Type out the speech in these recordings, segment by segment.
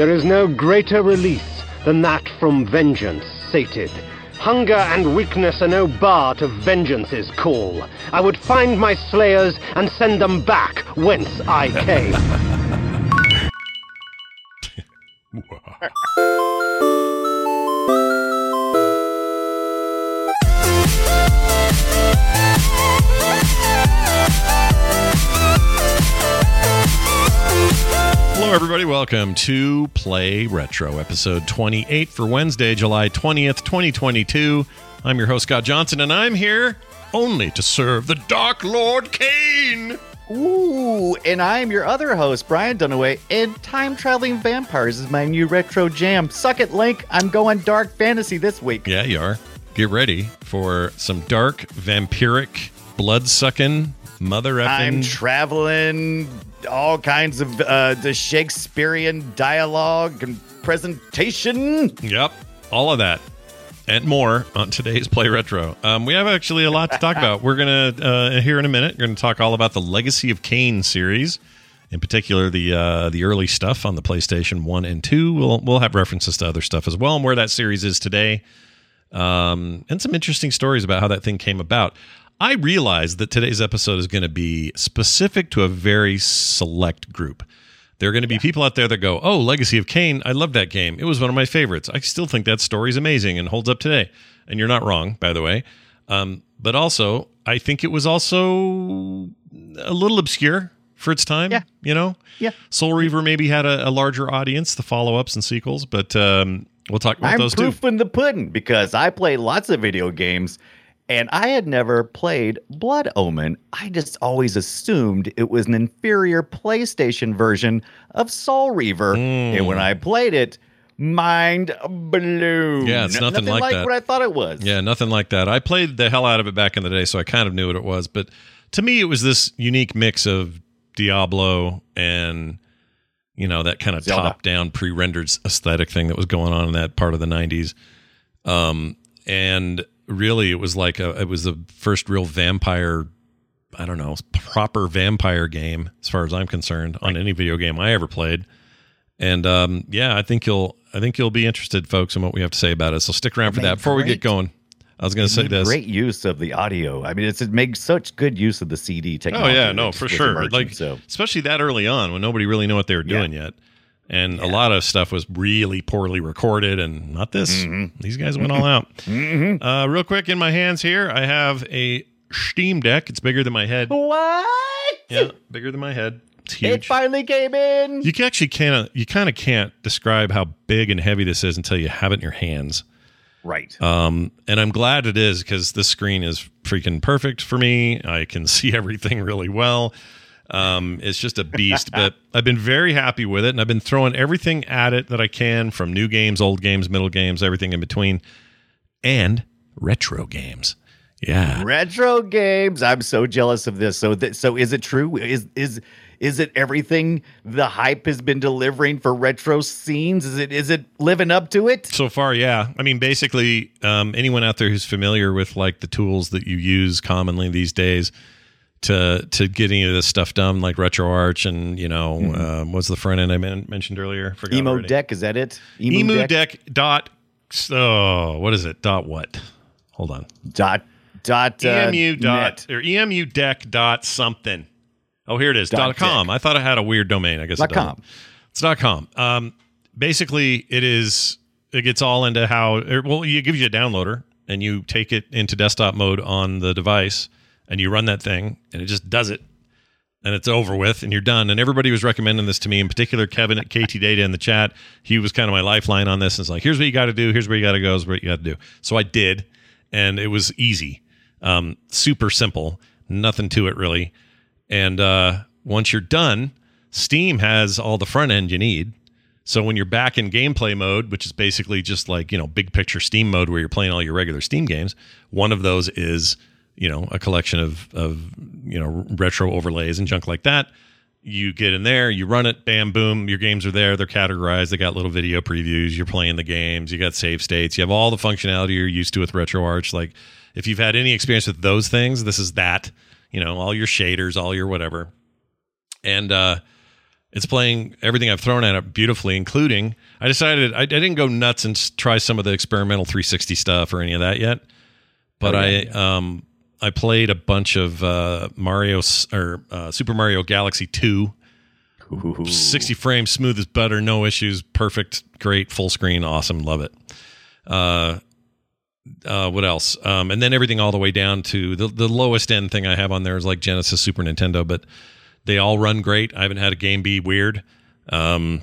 There is no greater release than that from vengeance sated. Hunger and weakness are no bar to vengeance's call. I would find my slayers and send them back whence I came. Hello, everybody. Welcome to Play Retro, episode 28 for Wednesday, July 20th, 2022. I'm your host, Scott Johnson, and I'm here only to serve the Dark Lord Kain. Ooh, and I am your other host, Brian Dunaway, and Time Traveling Vampires is my new retro jam. Suck it, Link. I'm going dark fantasy this week. Yeah, you are. Get ready for some dark, vampiric, blood sucking, mother effing. I'm traveling all kinds of uh, the Shakespearean dialogue and presentation. Yep, all of that and more on today's Play Retro. Um, we have actually a lot to talk about. We're gonna uh, here in a minute. We're gonna talk all about the Legacy of Kain series, in particular the uh, the early stuff on the PlayStation One and Two. We'll we'll have references to other stuff as well and where that series is today, um, and some interesting stories about how that thing came about. I realize that today's episode is going to be specific to a very select group. There are going to be people out there that go, "Oh, Legacy of Kain, I love that game. It was one of my favorites. I still think that story is amazing and holds up today." And you're not wrong, by the way. Um, but also, I think it was also a little obscure for its time. Yeah. you know. Yeah. Soul Reaver maybe had a, a larger audience, the follow-ups and sequels, but um, we'll talk about I'm those too. proof in the pudding because I play lots of video games and I had never played Blood Omen. I just always assumed it was an inferior PlayStation version of Soul Reaver. Mm. And when I played it, mind blown. Yeah, it's nothing like that. what I thought it was. Yeah, nothing like that. I played the hell out of it back in the day, so I kind of knew what it was. But to me, it was this unique mix of Diablo and you know that kind of Zelda. top-down pre-rendered aesthetic thing that was going on in that part of the '90s. Um, and really, it was like a, it was the first real vampire. I don't know, proper vampire game as far as I'm concerned on any video game I ever played. And um, yeah, I think you'll I think you'll be interested, folks, in what we have to say about it. So stick around for that. Before we get going, I was going to say this. Great use of the audio. I mean, it's it makes such good use of the CD technology. Oh yeah, no, for sure. emerging, Like so especially that early on when nobody really knew what they were doing yet, and a lot of stuff was really poorly recorded. And not this. These guys went all out. Uh, real quick, in my hands here, I have a Steam Deck. It's bigger than my head. what? Yeah, bigger than my head. It's It finally came in. You can actually can't. You kind of can't describe how big and heavy this is until you have it in your hands. right. Um, and I'm glad it is because this screen is freaking perfect for me. I can see everything really well. Um, it's just a beast, but I've been very happy with it, and I've been throwing everything at it that I can from new games, old games, middle games, everything in between, and retro games. Yeah, retro games. I'm so jealous of this. So, th- so is it true? Is is is it everything the hype has been delivering for retro scenes? Is it is it living up to it? So far, yeah. I mean, basically, um, anyone out there who's familiar with like the tools that you use commonly these days to to get any of this stuff done, like RetroArch and you know, um, what's the front end I men- mentioned earlier? Forgot Emo already. deck is that it? Emu deck dot. Oh, what is it? Dot what? Hold on. dot dot uh, emu dot net. or emu deck dot something. Oh, here it is. Dot, Dot com. deck. I thought it had a weird domain. I guess Dot it com. It's dot com. Um, basically, it is. It gets all into how. er, Well, it gives you a downloader, and you take it into desktop mode on the device, and you run that thing, and it just does it, and it's over with, and you're done. And everybody was recommending this to me, in particular Kevin at KT Data in the chat. He was kind of my lifeline on this. And it's like, here's what you got to do. Here's where you got to go. Here's what you got to do. So I did, and it was easy, um, super simple, nothing to it really. And uh, once you're done, Steam has all the front end you need. So when you're back in gameplay mode, which is basically just like, you know, big picture Steam mode where you're playing all your regular Steam games, one of those is, you know, a collection of of, you know, retro overlays and junk like that. You get in there, you run it, bam, boom, your games are there, they're categorized, they got little video previews, you're playing the games, you got save states, you have all the functionality you're used to with RetroArch. Like if you've had any experience with those things, this is that, you know, all your shaders, all your whatever. And uh It's playing everything I've thrown at it beautifully, including I decided I, I didn't go nuts and try some of the experimental 360 stuff or any of that yet, but Oh, yeah, I um I played a bunch of uh, Mario or uh, Super Mario Galaxy 2 Ooh. 60 frames, smooth as butter, no issues, perfect, great, full screen, awesome, love it. Uh, uh, what else? Um, and then everything all the way down to the the lowest end thing I have on there is like Genesis, Super Nintendo, but they all run great. I haven't had a game be weird. Um,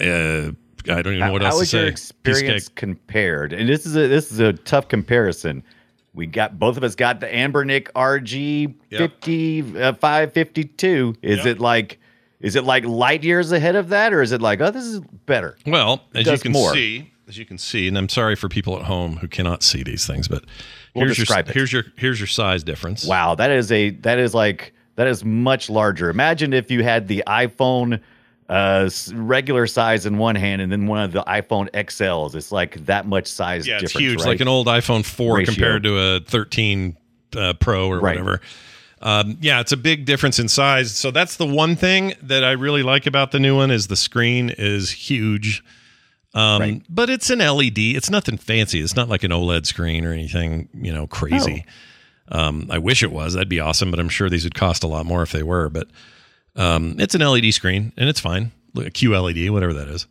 uh, I don't even know what How else to was your experience compared? And this is a this is a tough comparison. We got both of us got the Anbernic RG Yep. 50 uh, 552. Is Yep. it like is it like light years ahead of that or is it like oh this is better? Well, as you can more. see, as you can see, and I'm sorry for people at home who cannot see these things, but We'll here's your it. here's your here's your size difference. Wow, that is a that is like that is much larger. Imagine if you had the iPhone uh regular size in one hand and then one of the iPhone XLs. It's like that much size Yeah, it's huge, right? like an old iPhone 4 Ratio. compared to a 13 uh, Pro or Right. whatever. Um, yeah, it's a big difference in size. So that's the one thing that I really like about the new one is the screen is huge. Um, Right. But it's an LED. It's nothing fancy. It's not like an OLED screen or anything, you know, crazy. Um, I wish it was. That'd be awesome. But I'm sure these would cost a lot more if they were. But um, it's an LED screen and it's fine. Look, QLED, whatever that is.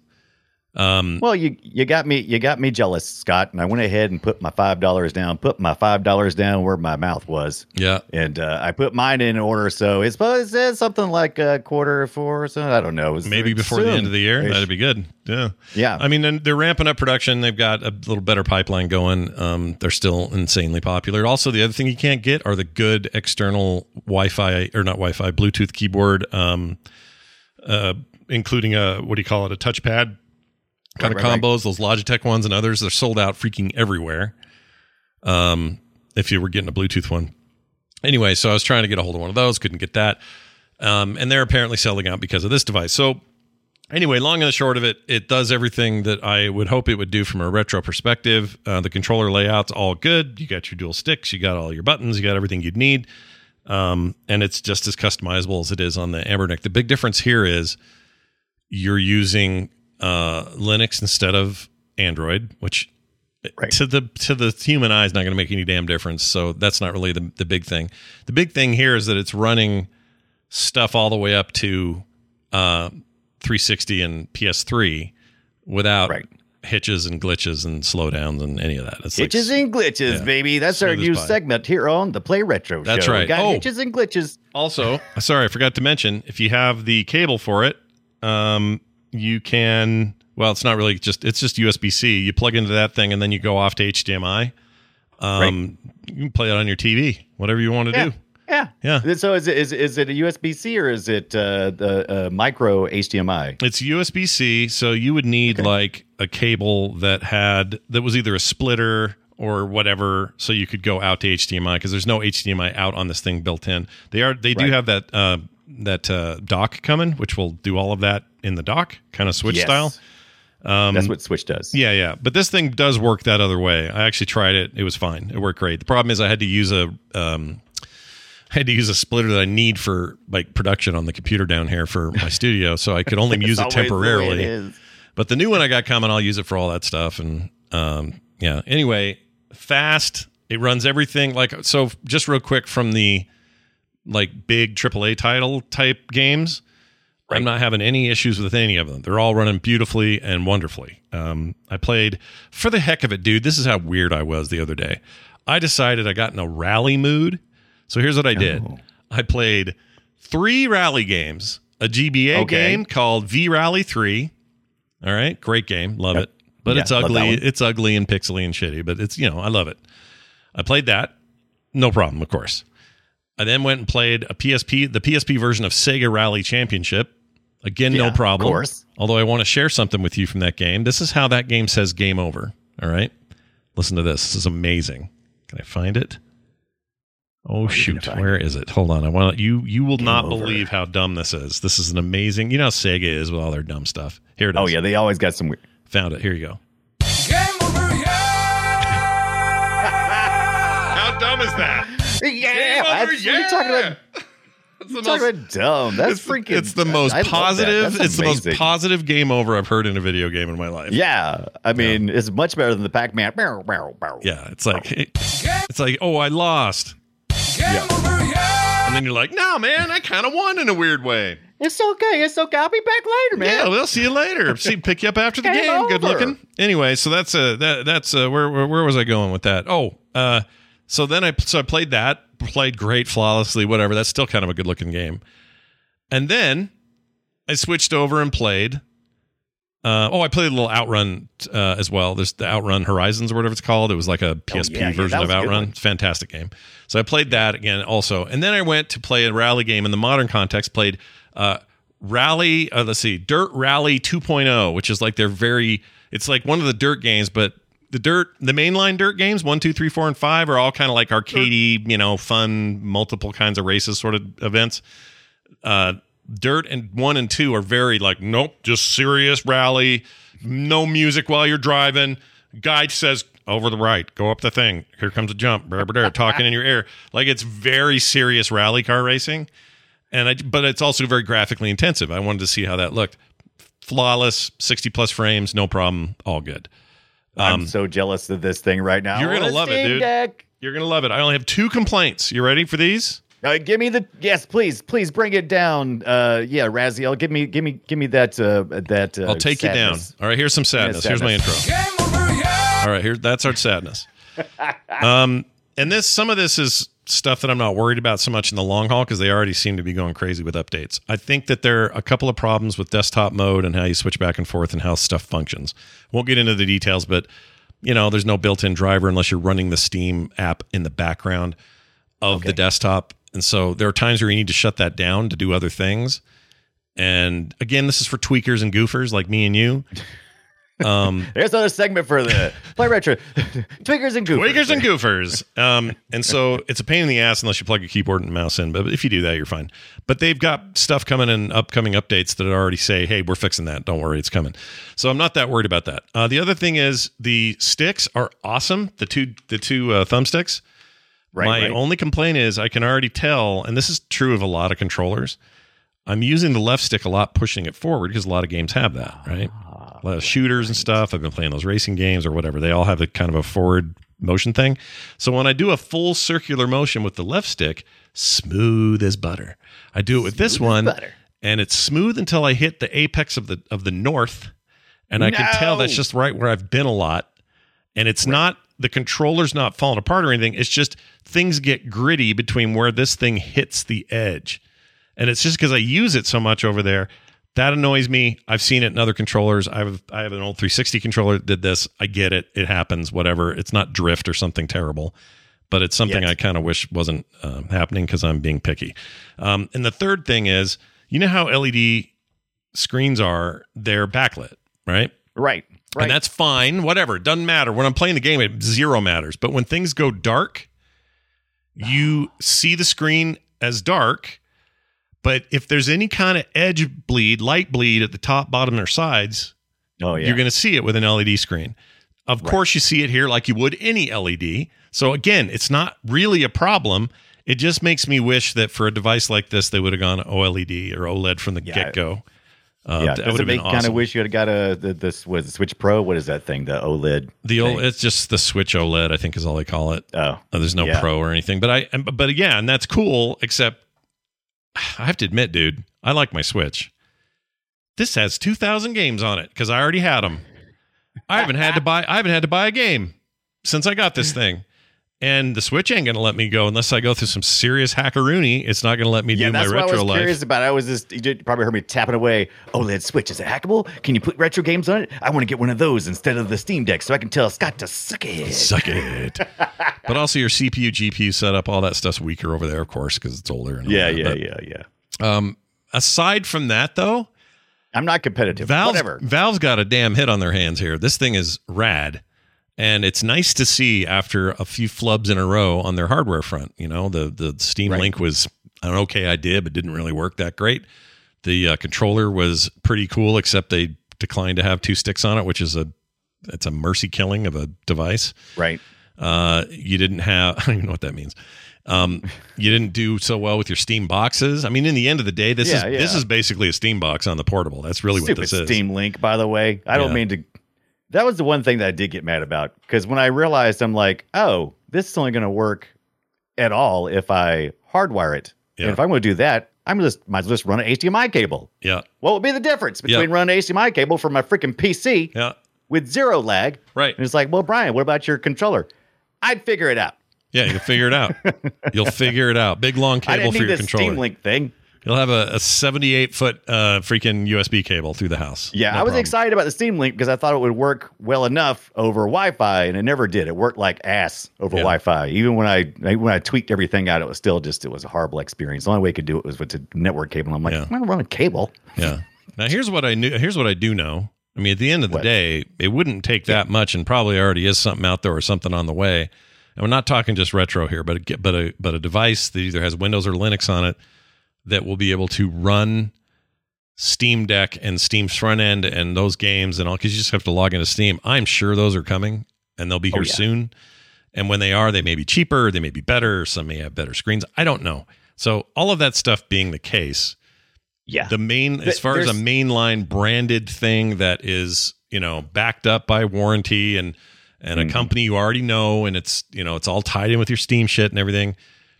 Um, Well, you you got me you got me jealous, Scott, and I went ahead and put my five dollars down. Put my five dollars down where my mouth was, yeah. and uh, I put mine in order. So it's it says something like a quarter four or something. I don't know. Was maybe before the end of the year. soon-ish. That'd be good. Yeah. Yeah. I mean, they're ramping up production. They've got a little better pipeline going. Um, they're still insanely popular. Also, the other thing you can't get are the good external Wi-Fi or not Wi-Fi, Bluetooth keyboard, um, uh, including a what do you call it, a touchpad kind Right, of right, right. combos. Those Logitech ones and others, they're sold out freaking everywhere. Um, if you were getting a Bluetooth one, anyway, so I was trying to get a hold of one of those, couldn't get that. Um, and they're apparently selling out because of this device. So anyway, long and the short of it, it does everything that I would hope it would do from a retro perspective. Uh, the controller layout's all good. You got your dual sticks, you got all your buttons, you got everything you'd need. Um, and it's just as customizable as it is on the Anbernic. The big difference here is you're using uh, Linux instead of Android, which Right. to the to the human eye is not going to make any damn difference. So that's not really the the big thing. The big thing here is that it's running stuff all the way up to uh, 360 and PS3 without Right. hitches and glitches and slowdowns and any of that. It's like- Hitches and glitches, yeah. baby. That's our Smooth new pie. segment here on the Play Retro That's Show. right. We got Oh. hitches and glitches. Also, sorry, I forgot to mention if you have the cable for it, um, you can. Well, it's not really just it's just USB C. You plug into that thing and then you go off to HDMI. Um, You can play it on your TV, whatever you want to Yeah. do. Yeah. Yeah. So is it is, is it a USB C or is it uh, the uh, micro HDMI? It's USB C, so you would need like a cable that had that was either a splitter or whatever, so you could go out to HDMI because there's no HDMI out on this thing built in. They are they do Right. have that uh, that uh, dock coming, which will do all of that in the dock, kind of switch Yes. style. Um, That's what Switch does. Yeah, yeah. But this thing does work that other way. I actually tried it. It was fine. It worked great. The problem is I had to use a um I had to use a splitter that I need for like production on the computer down here for my studio, so I could only use it It's the it temporarily. But the new one I got coming, I'll use it for all that stuff. And um, yeah. Anyway, fast. It runs everything like so. Just real quick from the like big AAA title type games. I'm not having any issues with any of them. They're all running beautifully and wonderfully. Um, I played for the heck of it, dude. This is how weird I was the other day. I decided I got in a rally mood. So here's what I did Oh. I played three rally games, a GBA Okay. game called V Rally 3. All right, great game. Love Yep. it. But Yeah, it's ugly. It's ugly and pixely and shitty, but it's, you know, I love it. I played that. No problem, of course. I then went and played a PSP, the PSP version of Sega Rally Championship. Again, Yeah, no of problem. course. Although I want to share something with you from that game. This is how that game says game over. All right. Listen to this. This is amazing. Can I find it? Oh shoot, find where is it? Hold on. I want you you will not over. believe how dumb this is. This is an amazing. You know how Sega is with all their dumb stuff. Here it oh, is. Oh yeah, they always got some weird. Found it. Here you go. Game over, yeah! How dumb is that? Yeah, over, that's what you're talking about. It's the Talk most- about dumb. That's it's, freaking. it's the most I love that. positive. That's It's the most positive game over I've heard in a video game in my life. Yeah, I mean, it's much better than the Pac-Man. Yeah, it's like it's like oh I lost, Yeah. and then you're like no man I kind of won in a weird way. It's okay. It's okay. I'll be back later, man. Yeah, we'll see you later. See, pick you up after the Game game. Good looking. Anyway, so that's uh that that's uh where, where where was I going with that? Oh, uh, so then I so I played that, played great, flawlessly, whatever. That's still kind of a good looking game. And then I switched over and played. Uh, oh, I played a little Outrun uh, as well. There's the Outrun Horizons or whatever it's called. It was like a PSP yeah, yeah, version that of was a good Outrun. one. It's a fantastic game. So I played that again also, and then I went to play a rally game in the modern context. Played uh, Rally. Uh, let's see, Dirt Rally 2.0, which is like they're very. It's like one of the dirt games, but the dirt, the mainline dirt games, one, two, three, four, and five, are all kind of like arcadey, you know, fun, multiple kinds of races sort of events. Uh, dirt and one and two are very like, nope, just serious rally, no music while you're driving. Guide says over the right, go up the thing. Here comes a jump. Talking in your ear, like it's very serious rally car racing. And I, but it's also very graphically intensive. I wanted to see how that looked. Flawless, sixty plus frames, no problem, all good. I'm so jealous of this thing right now. Um, You're gonna love it, dude. Deck. You're gonna love it. I only have two complaints. You ready for these? Uh, give me the yes, please, please bring it down. Uh, yeah, Raziel, give me, give me, give me that. Uh, that. Uh, I'll take you down. All right, here's some sadness. Here's my intro. All right, here that's our sadness. Um, and this some of this is stuff that I'm not worried about so much in the long haul because they already seem to be going crazy with updates. I think that there are a couple of problems with desktop mode and how you switch back and forth and how stuff functions. Won't get into the details, but you know, there's no built-in driver unless you're running the Steam app in the background of the desktop. And so there are times where you need to shut that down to do other things. And again, this is for tweakers and goofers like me and you. Um, There's another segment for the play retro tweakers and goofers. Tweakers and goofers. Um, and so it's a pain in the ass unless you plug your keyboard and mouse in. But if you do that, you're fine. But they've got stuff coming in upcoming updates that already say, hey, we're fixing that. Don't worry, it's coming. So I'm not that worried about that. Uh, the other thing is the sticks are awesome. The two the two uh, thumbsticks. Right, My right. only complaint is I can already tell, and this is true of a lot of controllers. I'm using the left stick a lot, pushing it forward because a lot of games have that, right? Lot of shooters and stuff. I've been playing those racing games or whatever. They all have a kind of a forward motion thing. So when I do a full circular motion with the left stick, smooth as butter. I do it with this one, butter. and it's smooth until I hit the apex of the of the north, and I can tell that's just right where I've been a lot. And it's not the controller's not falling apart or anything. It's just things get gritty between where this thing hits the edge. And it's just because I use it so much over there. That annoys me. I've seen it in other controllers. I have I have an old 360 controller that did this. I get it. It happens. Whatever. It's not drift or something terrible, but it's something Yes. I kind of wish wasn't uh, happening because I'm being picky. Um, and the third thing is, you know how LED screens are? They're backlit, right? Right. Right. And that's fine. Whatever. It doesn't matter. When I'm playing the game, it zero matters. But when things go dark, you see the screen as dark. But if there's any kind of edge bleed, light bleed at the top, bottom, or sides, oh yeah. you're going to see it with an LED screen. Of course, you see it here like you would any LED. So again, it's not really a problem. It just makes me wish that for a device like this, they would have gone OLED or OLED from the Yeah. get go. Uh, yeah. that would have been make kind of wish you had got a the, this was it Switch Pro? What is that thing? The OLED. The old, it's just the Switch OLED, I think is all they call it. Oh. Uh, there's no Yeah. pro or anything, but I, but yeah, and that's cool. Except, I have to admit, dude, I like my Switch. This has 2,000 games on it because I already had them. I haven't had to buy. I haven't had to buy a game since I got this thing, and the Switch ain't gonna let me go unless I go through some serious hackaroony. It's not gonna let me Yeah, do my retro life. that's what I was life. curious about. I was just you did- probably heard me tapping away. OLED Switch is it hackable? Can you put retro games on it? I want to get one of those instead of the Steam Deck, so I can tell Scott to suck it. Suck it. but also your CPU, GPU setup, all that stuff's weaker over there, of course, because it's older. And all Yeah, yeah, But, yeah, yeah. Um, aside from that, though, I'm not competitive. Valve's, Whatever. Valve's got a damn hit on their hands here. This thing is rad. And it's nice to see after a few flubs in a row on their hardware front. You know, the the Steam Right. Link was an okay idea, but didn't really work that great. The uh, controller was pretty cool, except they declined to have two sticks on it, which is a it's a mercy killing of a device. Right. Uh, you didn't have. I don't even know what that means. Um, you didn't do so well with your Steam boxes. I mean, in the end of the day, this Yeah, is this is basically a Steam box on the portable. That's really what this is. Steam Link, by the way. I don't mean to. That was the one thing that I did get mad about because when I realized, I'm like, oh, this is only going to work at all if I hardwire it. Yeah. And if I'm going to do that, I'm just might as well just run an HDMI cable. Yeah, What would be the difference between Yeah. running an HDMI cable from my freaking PC yeah, with zero lag? right. And it's like, well, Brian, what about your controller? I'd figure it out. Yeah, you'll figure it out. You'll figure it out. Big long I cable didn't for need your this controller. Steam Link thing. You'll have a, a 78 foot uh, freaking USB cable through the house. Yeah, No I was problem. excited about the Steam Link because I thought it would work well enough over Wi-Fi, and it never did. It worked like ass over Yeah. Wi-Fi. Even when I when I tweaked everything out, it was still just it was a horrible experience. The only way I could do it was with the network cable. I'm like, Yeah. I'm gonna run a cable. Yeah. Now here's what I knew. Here's what I do know. I mean, at the end of the What? day, it wouldn't take that much, and probably already is something out there or something on the way. And we're not talking just retro here, but a, but a but a device that either has Windows or Linux on it that will be able to run Steam Deck and Steam's front end and those games and all. Because you just have to log into Steam. I'm sure those are coming, and they'll be Oh, here yeah. soon. And when they are, they may be cheaper, they may be better. Some may have better screens. I don't know. So all of that stuff being the case, Yeah, the main as far as a mainline branded thing that is you know backed up by warranty and and a Mhm. company you already know and it's you know it's all tied in with your steam shit and everything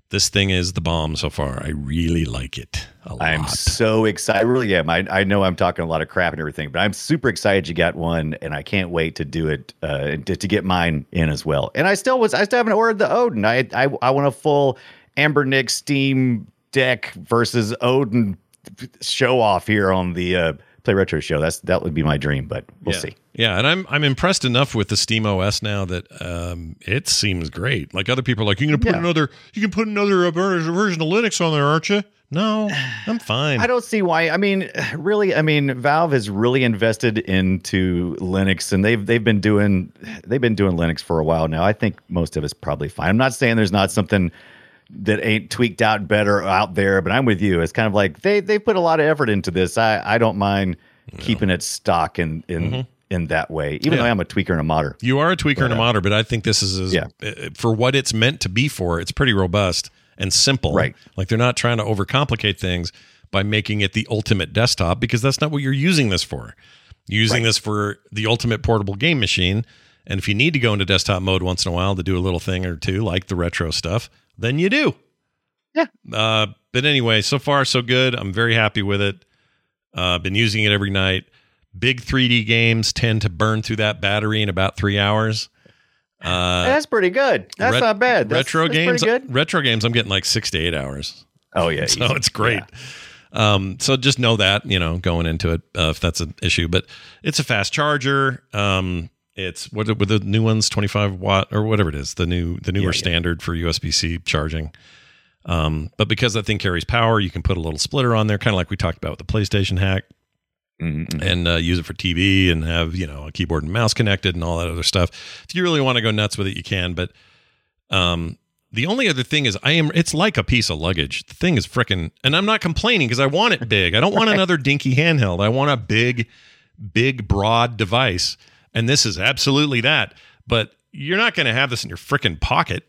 this thing is the bomb so far i really like it a lot I'm so excited. I really am. I, I know I'm talking a lot of crap and everything, but I'm super excited you got one, and I can't wait to do it uh, to, to get mine in as well. And I still was I still haven't ordered the Odin. I I, I want a full Anbernic Steam Deck versus Odin show off here on the uh, Play Retro show. That's that would be my dream, but we'll yeah. see. Yeah and i'm i'm impressed enough with the steam os now that um it seems great like other people are like you can put Yeah. another you can put another version of linux on there aren't you no i'm fine I don't see why. I mean, really, I mean, Valve has really invested into Linux, and they've they've been doing they've been doing Linux for a while now. I think most of it's probably fine. I'm not saying there's not something that ain't tweaked out better out there, but I'm with you. It's kind of like they they put a lot of effort into this. I I don't mind keeping it stock in in in that way, even Yeah. though I'm a tweaker and a modder. You are a tweaker and a modder, but I think this is, is Yeah. uh, for what it's meant to be for. It's pretty robust and simple. Right. Like they're not trying to overcomplicate things by making it the ultimate desktop because that's not what you're using this for. You're using Right. this for the ultimate portable game machine. And if you need to go into desktop mode once in a while to do a little thing or two, like the retro stuff, then you do. Yeah. Uh, but anyway, so far so good. I'm very happy with it. Uh, been using it every night. Big 3D games tend to burn through that battery in about three hours. Uh, that's pretty good. That's ret- not bad. That's, retro that's games, pretty good. retro games, I'm getting like six to eight hours. Oh yeah, So easy. it's great. Yeah. Um, so just know that you know going into it uh, if that's an issue. But it's a fast charger. Um, it's what with the new ones, 25 watt or whatever it is, the new the newer yeah. standard for USB C charging. Um, but because that thing carries power, you can put a little splitter on there, kind of like we talked about with the PlayStation hack Mhm, mhm. and uh, use it for TV and have you know a keyboard and mouse connected and all that other stuff. If you really want to go nuts with it, you can. But um, the only other thing is, I am. It's like a piece of luggage. The thing is freaking, and I'm not complaining because I want it big. I don't want another dinky handheld. I want a big, big, broad device, and this is absolutely that. But you're not going to have this in your freaking pocket.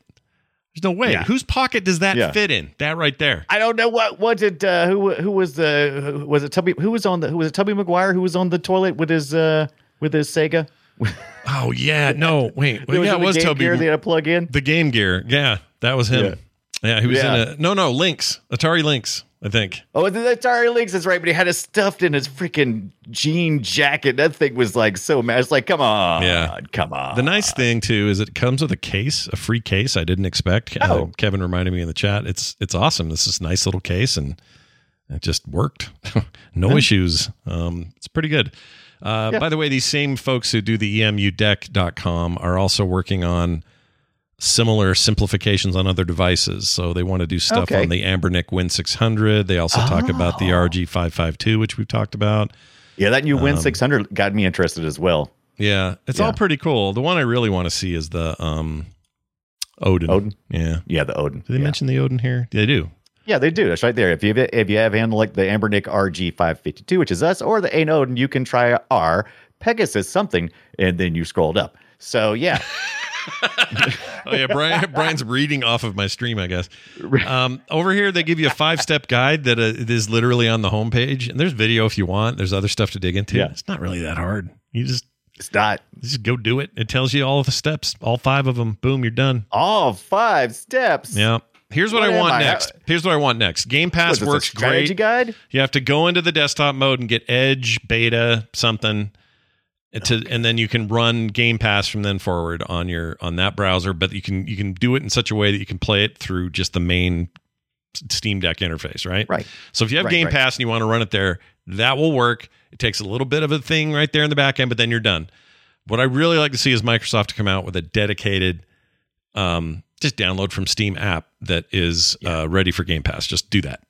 There's no way. Yeah. Whose pocket does that Yeah. fit in? That right there. I don't know what what did uh, who who was the who, was it Tubby who was on the who was it Tubby McGuire who was on the toilet with his uh with his Sega. Oh yeah, no, wait, It yeah, in it was the Game Toby. Gear they had to plug in. The Game Gear. Yeah, that was him. Yeah, he was Yeah. in a no, no Lynx, Atari Lynx, I think. Oh, the Atari Lynx is right, but he had it stuffed in his freaking jean jacket. That thing was like so mad. It's like, come on, Yeah. come on. The nice thing too is it comes with a case, a free case. I didn't expect. Uh, Oh. Kevin reminded me in the chat. It's it's awesome. This is a nice little case, and it just worked. no issues. Um, it's pretty good. Uh, Yeah. By the way, these same folks who do the emudeck.com are also working on similar simplifications on other devices. So they want to do stuff Okay. on the Anbernic Win 600. They also talk about the Oh. RG552, which we've talked about. yeah, that new Um, Win 600 got me interested as well. Yeah, it's all pretty cool. The one I really want to see is the um, Odin. Odin? Yeah. Yeah, the Odin. Did they yeah. mention the Odin here? They do. Yeah, they do. That's right there. If you if you have handle like the Anbernic RG552, which is us, or the Ain Odin, you can try our Pegasus something, and then you scrolled up. So yeah, oh yeah, Brian. Brian's reading off of my stream, I guess. Um, over here, they give you a five-step guide that uh, is literally on the homepage, and there's video if you want. There's other stuff to dig into. Yeah. It's not really that hard. You just It's not just go do it. It tells you all the steps, all five of them. Boom, you're done. all five steps. Yeah. Here's what, What I want I? next. Here's what I want next. Game Pass a works great. guide. You have to go into the desktop mode and get Edge, Beta, something, to, and then you can run Game Pass from then forward on your on that browser. But you can you can do it in such a way that you can play it through just the main Steam Deck interface, right? Right. So if you have Right, Game right. Pass and you want to run it there, that will work. It takes a little bit of a thing right there in the back end, but then you're done. What I really like to see is Microsoft to come out with a dedicated, um, just download from Steam app that is uh, ready for Game Pass. Just do that.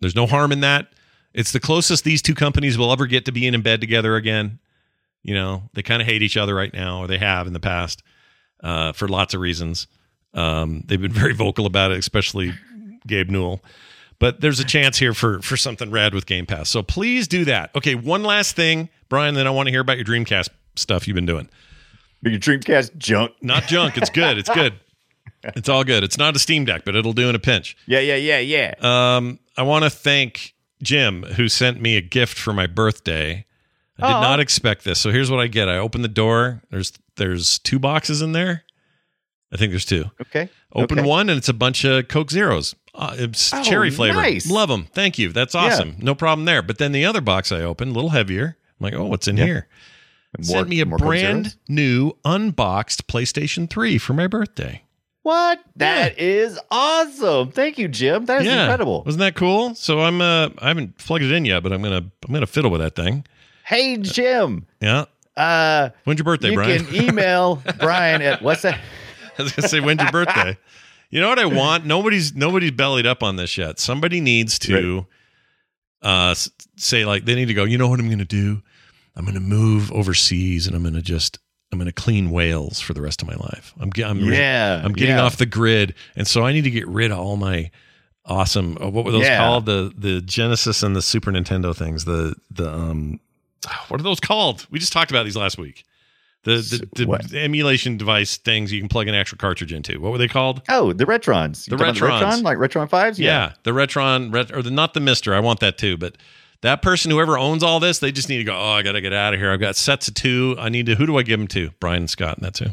There's no harm in that. It's the closest these two companies will ever get to being in bed together again. You know, they kind of hate each other right now, or they have in the past, uh, for lots of reasons. Um, they've been very vocal about it, especially Gabe Newell. But there's a chance here for for something rad with Game Pass. So please do that. Okay, one last thing, Brian. Then I want to hear about your Dreamcast stuff you've been doing. Your Dreamcast junk. Not junk. It's good. It's good. It's all good. It's not a Steam Deck, but it'll do in a pinch. Yeah, yeah, yeah, yeah. Um, I want to thank Jim who sent me a gift for my birthday. I did Aw. not expect this. So here's what I get. I open the door. There's there's two boxes in there. I think there's two. Okay. Open okay. one and it's a bunch of Coke Zeros. Uh, it's Oh, cherry flavor. nice. Love them. Thank you. That's awesome. No problem there. But then the other box I opened, a little heavier. I'm like, oh, what's in Yeah. here? More- Sent me a brand new unboxed PlayStation 3 for my birthday. What? That is awesome. Thank you, Jim. That is incredible. Wasn't that cool? So I'm uh I haven't plugged it in yet, but I'm gonna I'm gonna fiddle with that thing. Hey, Jim. Yeah. Uh, When's your birthday, you Brian? can email Brian at what's that? I was gonna say, when's your birthday? You know what I want? Nobody's nobody's bellied up on this yet. Somebody needs to uh say like they need to go, you know what I'm gonna do? I'm gonna move overseas and I'm gonna just I'm gonna clean whales for the rest of my life. I'm I'm Yeah, I'm getting yeah. off the grid, and so I need to get rid of all my awesome. uh, What were those Yeah. called? The the Genesis and the Super Nintendo things. The the um, what are those called? We just talked about these last week. The the, the What? emulation device things you can plug an actual cartridge into. What were they called? Oh, the Retrons. You The Retrons. Retron, like Retron fives. Yeah, the Retron, Ret- or the not the Mister. I want that too, but. That person, whoever owns all this, they just need to go. Oh, I got to get out of here. I've got sets of two. I need to. Who do I give them to? Brian and Scott, and that's who.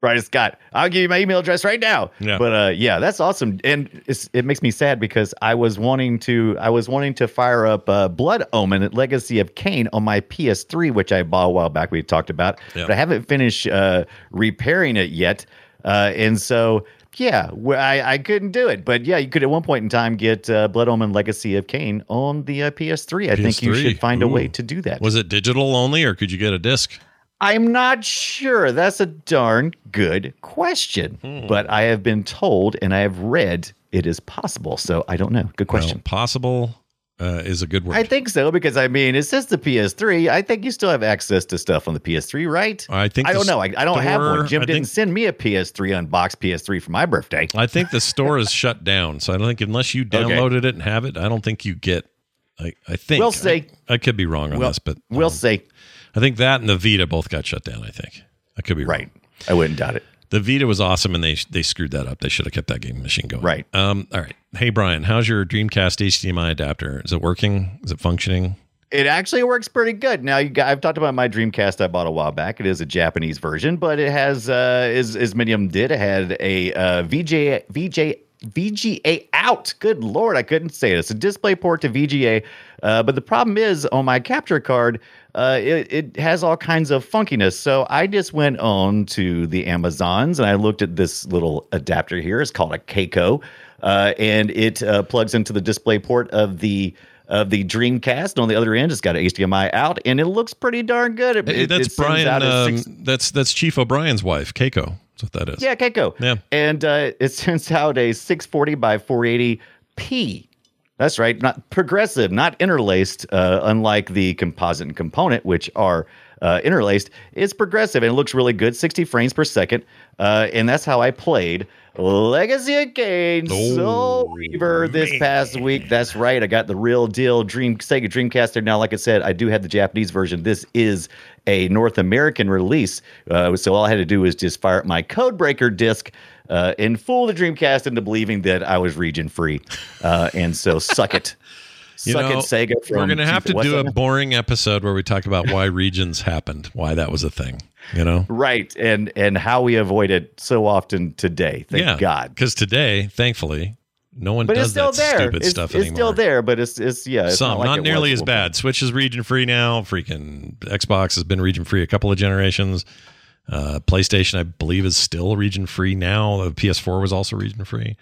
Brian Scott. I'll give you my email address right now. Yeah. But uh, yeah, that's awesome, and it's, it makes me sad because I was wanting to I was wanting to fire up uh, Blood Omen: Legacy of Kain on my PS3, which I bought a while back. We talked about, but I haven't finished uh, repairing it yet, uh, and so. Yeah, I, I couldn't do it, but yeah, you could at one point in time get uh, Blood Omen: Legacy of Kain on the uh, PS3. I think you should find a way to do that. Was it digital only, or could you get a disc? I'm not sure. That's a darn good question. Hmm. But I have been told and I have read it is possible. So I don't know. Good question. Well, possible uh, is a good word. I think so because I mean, it says the PS3. I think you still have access to stuff on the PS3, right? I think I don't know. I, I don't have one. Jim I didn't think- send me a PS3 unboxed PS3 for my birthday. I think the store is shut down, so I don't think unless you downloaded it and have it, I don't think you get. I, I think We'll see. I, I could be wrong on We'll- this, but We'll um, see. I think that and the Vita both got shut down. I think I could be wrong. Right. I wouldn't doubt it. The Vita was awesome, and they they screwed that up. They should have kept that game machine going. Right. Um. All right. Hey Brian, how's your Dreamcast HDMI adapter? Is it working? Is it functioning? It actually works pretty good. Now you got, I've talked about my Dreamcast I bought a while back. It is a Japanese version, but it has uh as as many of them did. It had a uh VJ VJ VGA out. Good lord, I couldn't say it. It's a display port to VGA. Uh, but the problem is on my capture card, uh, it, it has all kinds of funkiness. So I just went on to the Amazons and I looked at this little adapter here. It's called a Keiko, uh, and it uh, plugs into the display port of the of the Dreamcast. On the other end, it's got an HDMI out, and it looks pretty darn good. It, Hey, that's it Brian. Um, six- that's that's Chief O'Brien's wife, Keiko. That's what that is. yeah, Keiko. Yeah. And uh, it sends out a 640 by 480p. That's right, not progressive, not interlaced, uh, unlike the composite and component, which are uh, interlaced, it's progressive and it looks really good, 60 frames per second. Uh, and that's how I played Legacy of Kain Soul Reaver this past week. That's right. I got the real deal Dream Sega Dreamcaster. Now, like I said, I do have the Japanese version. This is a North American release. Uh, so all I had to do was just fire up my Codebreaker disc uh, and fool the Dreamcast into believing that I was region free. Uh, and so suck it. You suck know, it, Sega. From We're going to have to do a boring episode where we talk about why regions happened, why that was a thing. You know? right, and and how we avoid it so often today. Thank yeah. God. Because today, thankfully, no one But does it's still that there. stupid It's, stuff it's anymore. It's still there, but it's it's yeah. It's Some, not, like nearly was as bad. Switch is region free now. Freaking Xbox has been region free a couple of generations. Uh, PlayStation, I believe, is still region free now. The PS4 was also region free.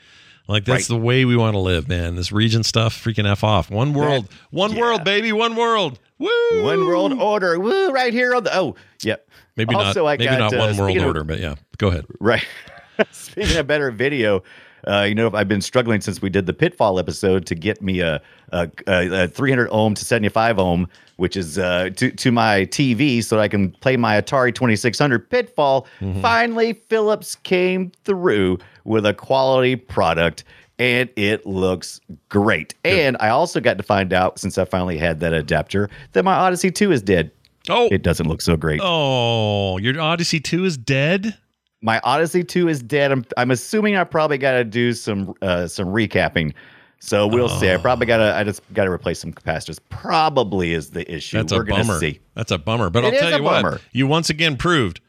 Like that's Right. the way we want to live, man. This region stuff, freaking f off. One world, one yeah. world, baby, one world. Woo! One world order. Woo! Right here on the oh yep. Maybe Also, I not. Maybe got, not uh, one world speaking of- order, but yeah. Go ahead. Right. Speaking of better video, uh, you know, I've been struggling since we did the Pitfall episode to get me a, a, a, a 300 ohm to 75 ohm, which is uh, to, to my TV so I can play my Atari 2600 Pitfall. Finally, Philips came through with a quality product. And it looks great. And I also got to find out, since I finally had that adapter, that my Odyssey 2 is dead. Oh, It doesn't look so great. oh, your Odyssey Two is dead. my Odyssey 2 is dead. I'm I'm assuming I probably got to do some uh, some recapping. So we'll see. I probably got to I just got to replace some capacitors. Probably is the issue. That's We're a bummer. see. That's a bummer. But It I'll tell you what, you once again proved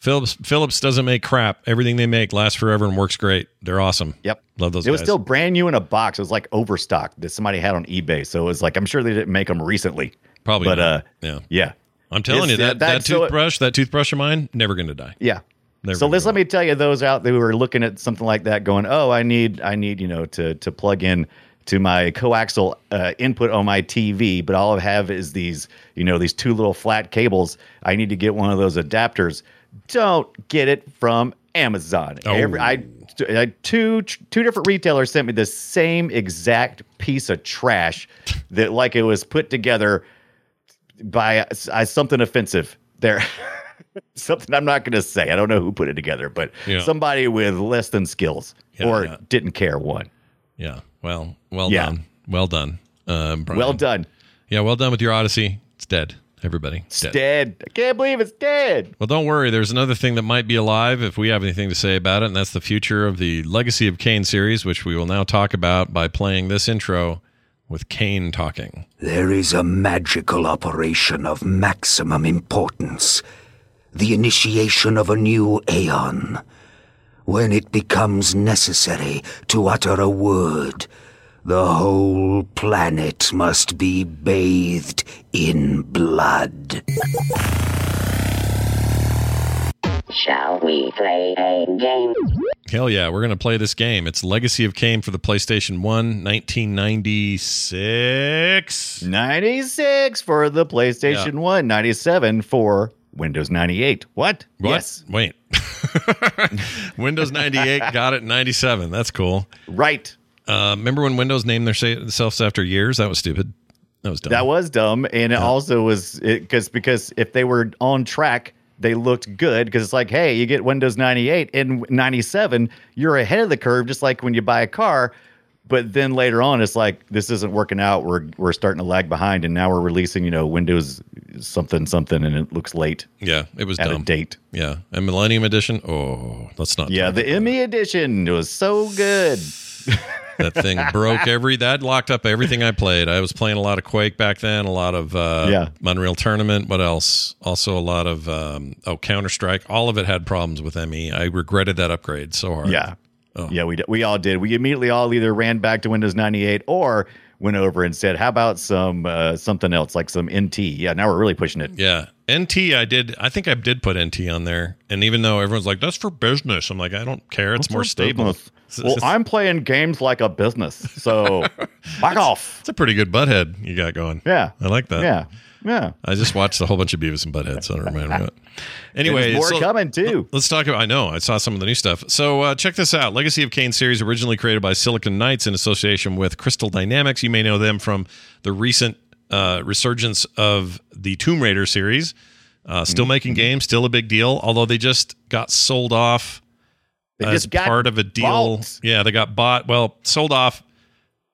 Philips Phillips doesn't make crap. Everything they make lasts forever and works great. They're awesome. Yep. Love those It was still brand new in a box. It was like overstocked that somebody had on eBay. So it was like I'm sure they didn't make them recently. Probably but not. uh yeah. yeah. I'm telling It's- you that that- that, so it- toothbrush, that toothbrush of mine, never going to die. Yeah. Never so let's let me tell you those out there who are looking at something like that going, "Oh, I need I need, you know, to to plug in to my coaxial uh, input on my TV, but all I have is these, you know, these two little flat cables. I need to get one of those adapters. Don't get it from Amazon. Oh. Every, I, I two two different retailers sent me the same exact piece of trash that like it was put together by uh, something offensive. There, something I'm not going to say. I don't know who put it together, but Yeah. somebody with less than skills Yeah, or yeah. didn't care. One, Yeah. Well, well done. Well done. Um, well done. Yeah, well done with your Odyssey. It's dead. Everybody. It's It's dead. dead. I can't believe it's dead. Well, don't worry. There's another thing that might be alive if we have anything to say about it, and that's the future of the Legacy of Kain series, which we will now talk about by playing this intro with Kain talking. There is a magical operation of maximum importance the initiation of a new aeon. When it becomes necessary to utter a word, the whole planet must be bathed in blood. Shall we play a game? Hell yeah, we're going to play this game. It's Legacy of Kain for the PlayStation 1, 1996. 96 for the PlayStation Yeah. 1, 97 for Windows 98. What? What? Yes. Wait. Windows 98 got it in 97. That's cool. Right. Uh, remember when Windows named themselves after years? That was stupid. That was dumb. That was dumb, and it also was because because if they were on track, they looked good. Because it's like, hey, you get Windows ninety eight and ninety seven, you're ahead of the curve, just like when you buy a car. But then later on, it's like this isn't working out. We're we're starting to lag behind, and now we're releasing, you know, Windows something something, and it looks late yeah, it was at a date. Yeah, and Millennium Edition. Oh, let's not. Yeah, the ME edition was so good. that thing broke every that locked up everything I played. I was playing a lot of Quake back then, a lot of uh, Yeah. Unreal Tournament. What else? Also a lot of um, oh Counter Strike. All of it had problems with ME. I regretted that upgrade so hard. Yeah. Oh. Yeah, we, d- we all did. We immediately all either ran back to Windows 98 or went over and said, how about some uh, something else like some NT? Yeah, now we're really pushing it. Yeah. NT, I did. I think I did put NT on there, and even though everyone's like, "That's for business," I'm like, I don't care. It's more stable. Well, I'm playing games like a business, so back off. It's a pretty good butthead you got going. Yeah. I like that. Yeah. Yeah. I just watched a whole bunch of Beavis and Butthead, so I don't remember it. Anyway, more so- coming too. Let's talk about. I know. I saw some of the new stuff. So uh, check this out. Legacy of Kain series originally created by Silicon Knights in association with Crystal Dynamics. You may know them from the recent uh, resurgence of the Tomb Raider series. Uh, still making games, still a big deal. Although they just got sold off They as part of a deal. bought. Yeah, they got bought. Well, sold off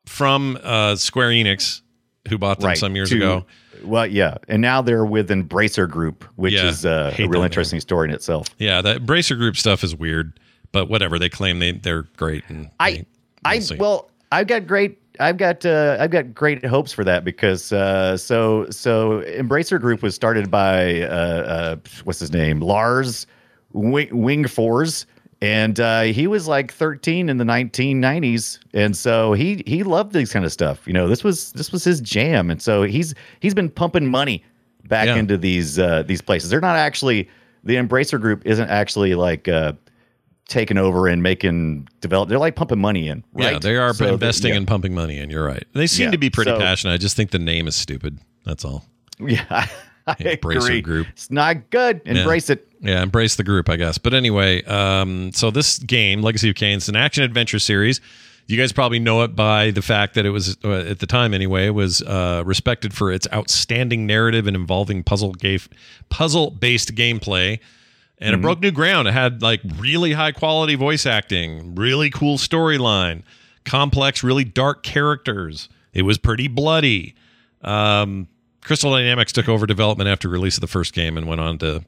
from uh, Square Enix, who bought them some years to- ago. Well, yeah, and now they're with Embracer Group, which Yeah, is uh, a real interesting story in itself. Yeah, that Bracer Group stuff is weird, but whatever. They claim they they're great. And I, they- I see. well, I've got great, I've got, uh, I've got great hopes for that because, uh, so, so Embracer Group was started by, uh, uh, what's his name, Lars Wing, Wingfors, and uh, he was like 13 in the 1990s, and so he he loved this kind of stuff. You know, this was this was his jam, and so he's he's been pumping money back Yeah. into these uh, these places. They're not actually the Embracer Group isn't actually like. Taking over and making develop they're like pumping money in right yeah, they are So they- investing yeah. and pumping money in. You're right. They seem Yeah, to be pretty so- passionate. I just think the name is stupid. That's all. Yeah, I Embracer agree. Group. It's not good. Embrace it. Yeah, embrace the group, I guess. But anyway, um, so this game, Legacy of Kain, it's an action adventure series. You guys probably know it by the fact that it was, uh, at the time anyway, was uh, respected for its outstanding narrative and involving puzzle game, puzzle based gameplay. And it broke new ground. It had like really high quality voice acting, really cool storyline, complex, really dark characters. It was pretty bloody. Um, Crystal Dynamics took over development after release of the first game and went on to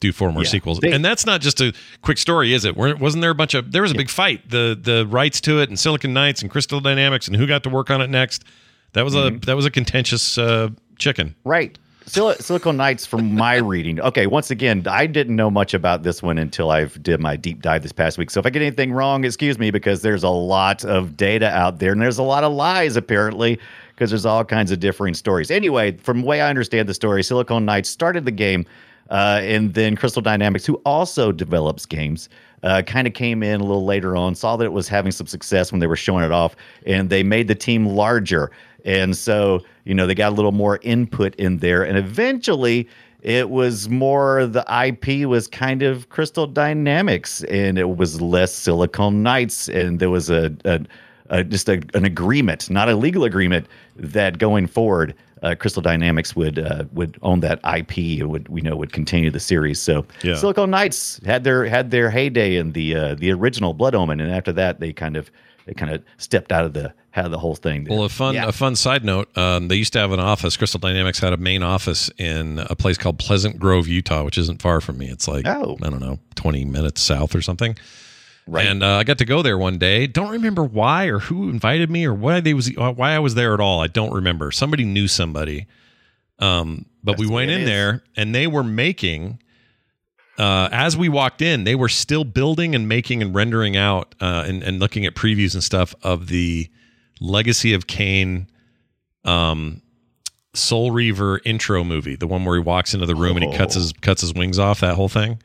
do four more Yeah. sequels. They- and that's not just a quick story, is it? Wasn't there a bunch of there was a big fight the the rights to it and Silicon Knights and Crystal Dynamics and who got to work on it next? That was Mm-hmm. a that was a contentious uh, chicken. Right. Sil- Silicon Knights, from my reading. Okay, once again, I didn't know much about this one until I did my deep dive this past week. So if I get anything wrong, excuse me, because there's a lot of data out there and there's a lot of lies apparently, because there's all kinds of differing stories. Anyway, from the way I understand the story, Silicon Knights started the game, uh, and then Crystal Dynamics, who also develops games, uh, kind of came in a little later on, saw that it was having some success when they were showing it off, and they made the team larger. And so, you know, they got a little more input in there. And eventually, it was more the IP was kind of Crystal Dynamics and it was less Silicon Knights. And there was a, a, a just a, an agreement, not a legal agreement, that going forward, uh, Crystal Dynamics would uh, would own that IP and would we know would continue the series. So Yeah. Silicon Knights had their had their heyday in the uh, the original Blood Omen, and after that they kind of they kind of stepped out of the had the whole thing. there. Well, a fun Yeah. a fun side note. Um, they used to have an office. Crystal Dynamics had a main office in a place called Pleasant Grove, Utah, which isn't far from me. It's like Oh. I don't know, twenty minutes south or something. Right. And uh, I got to go there one day. Don't remember why or who invited me or why they was uh, why I was there at all. I don't remember. Somebody knew somebody. Um, but That's we went in is. there and they were making. Uh, as we walked in, they were still building and making and rendering out uh, and, and looking at previews and stuff of the Legacy of Kain um, Soul Reaver intro movie, the one where he walks into the room and he cuts Oh. his cuts his wings off. That whole thing.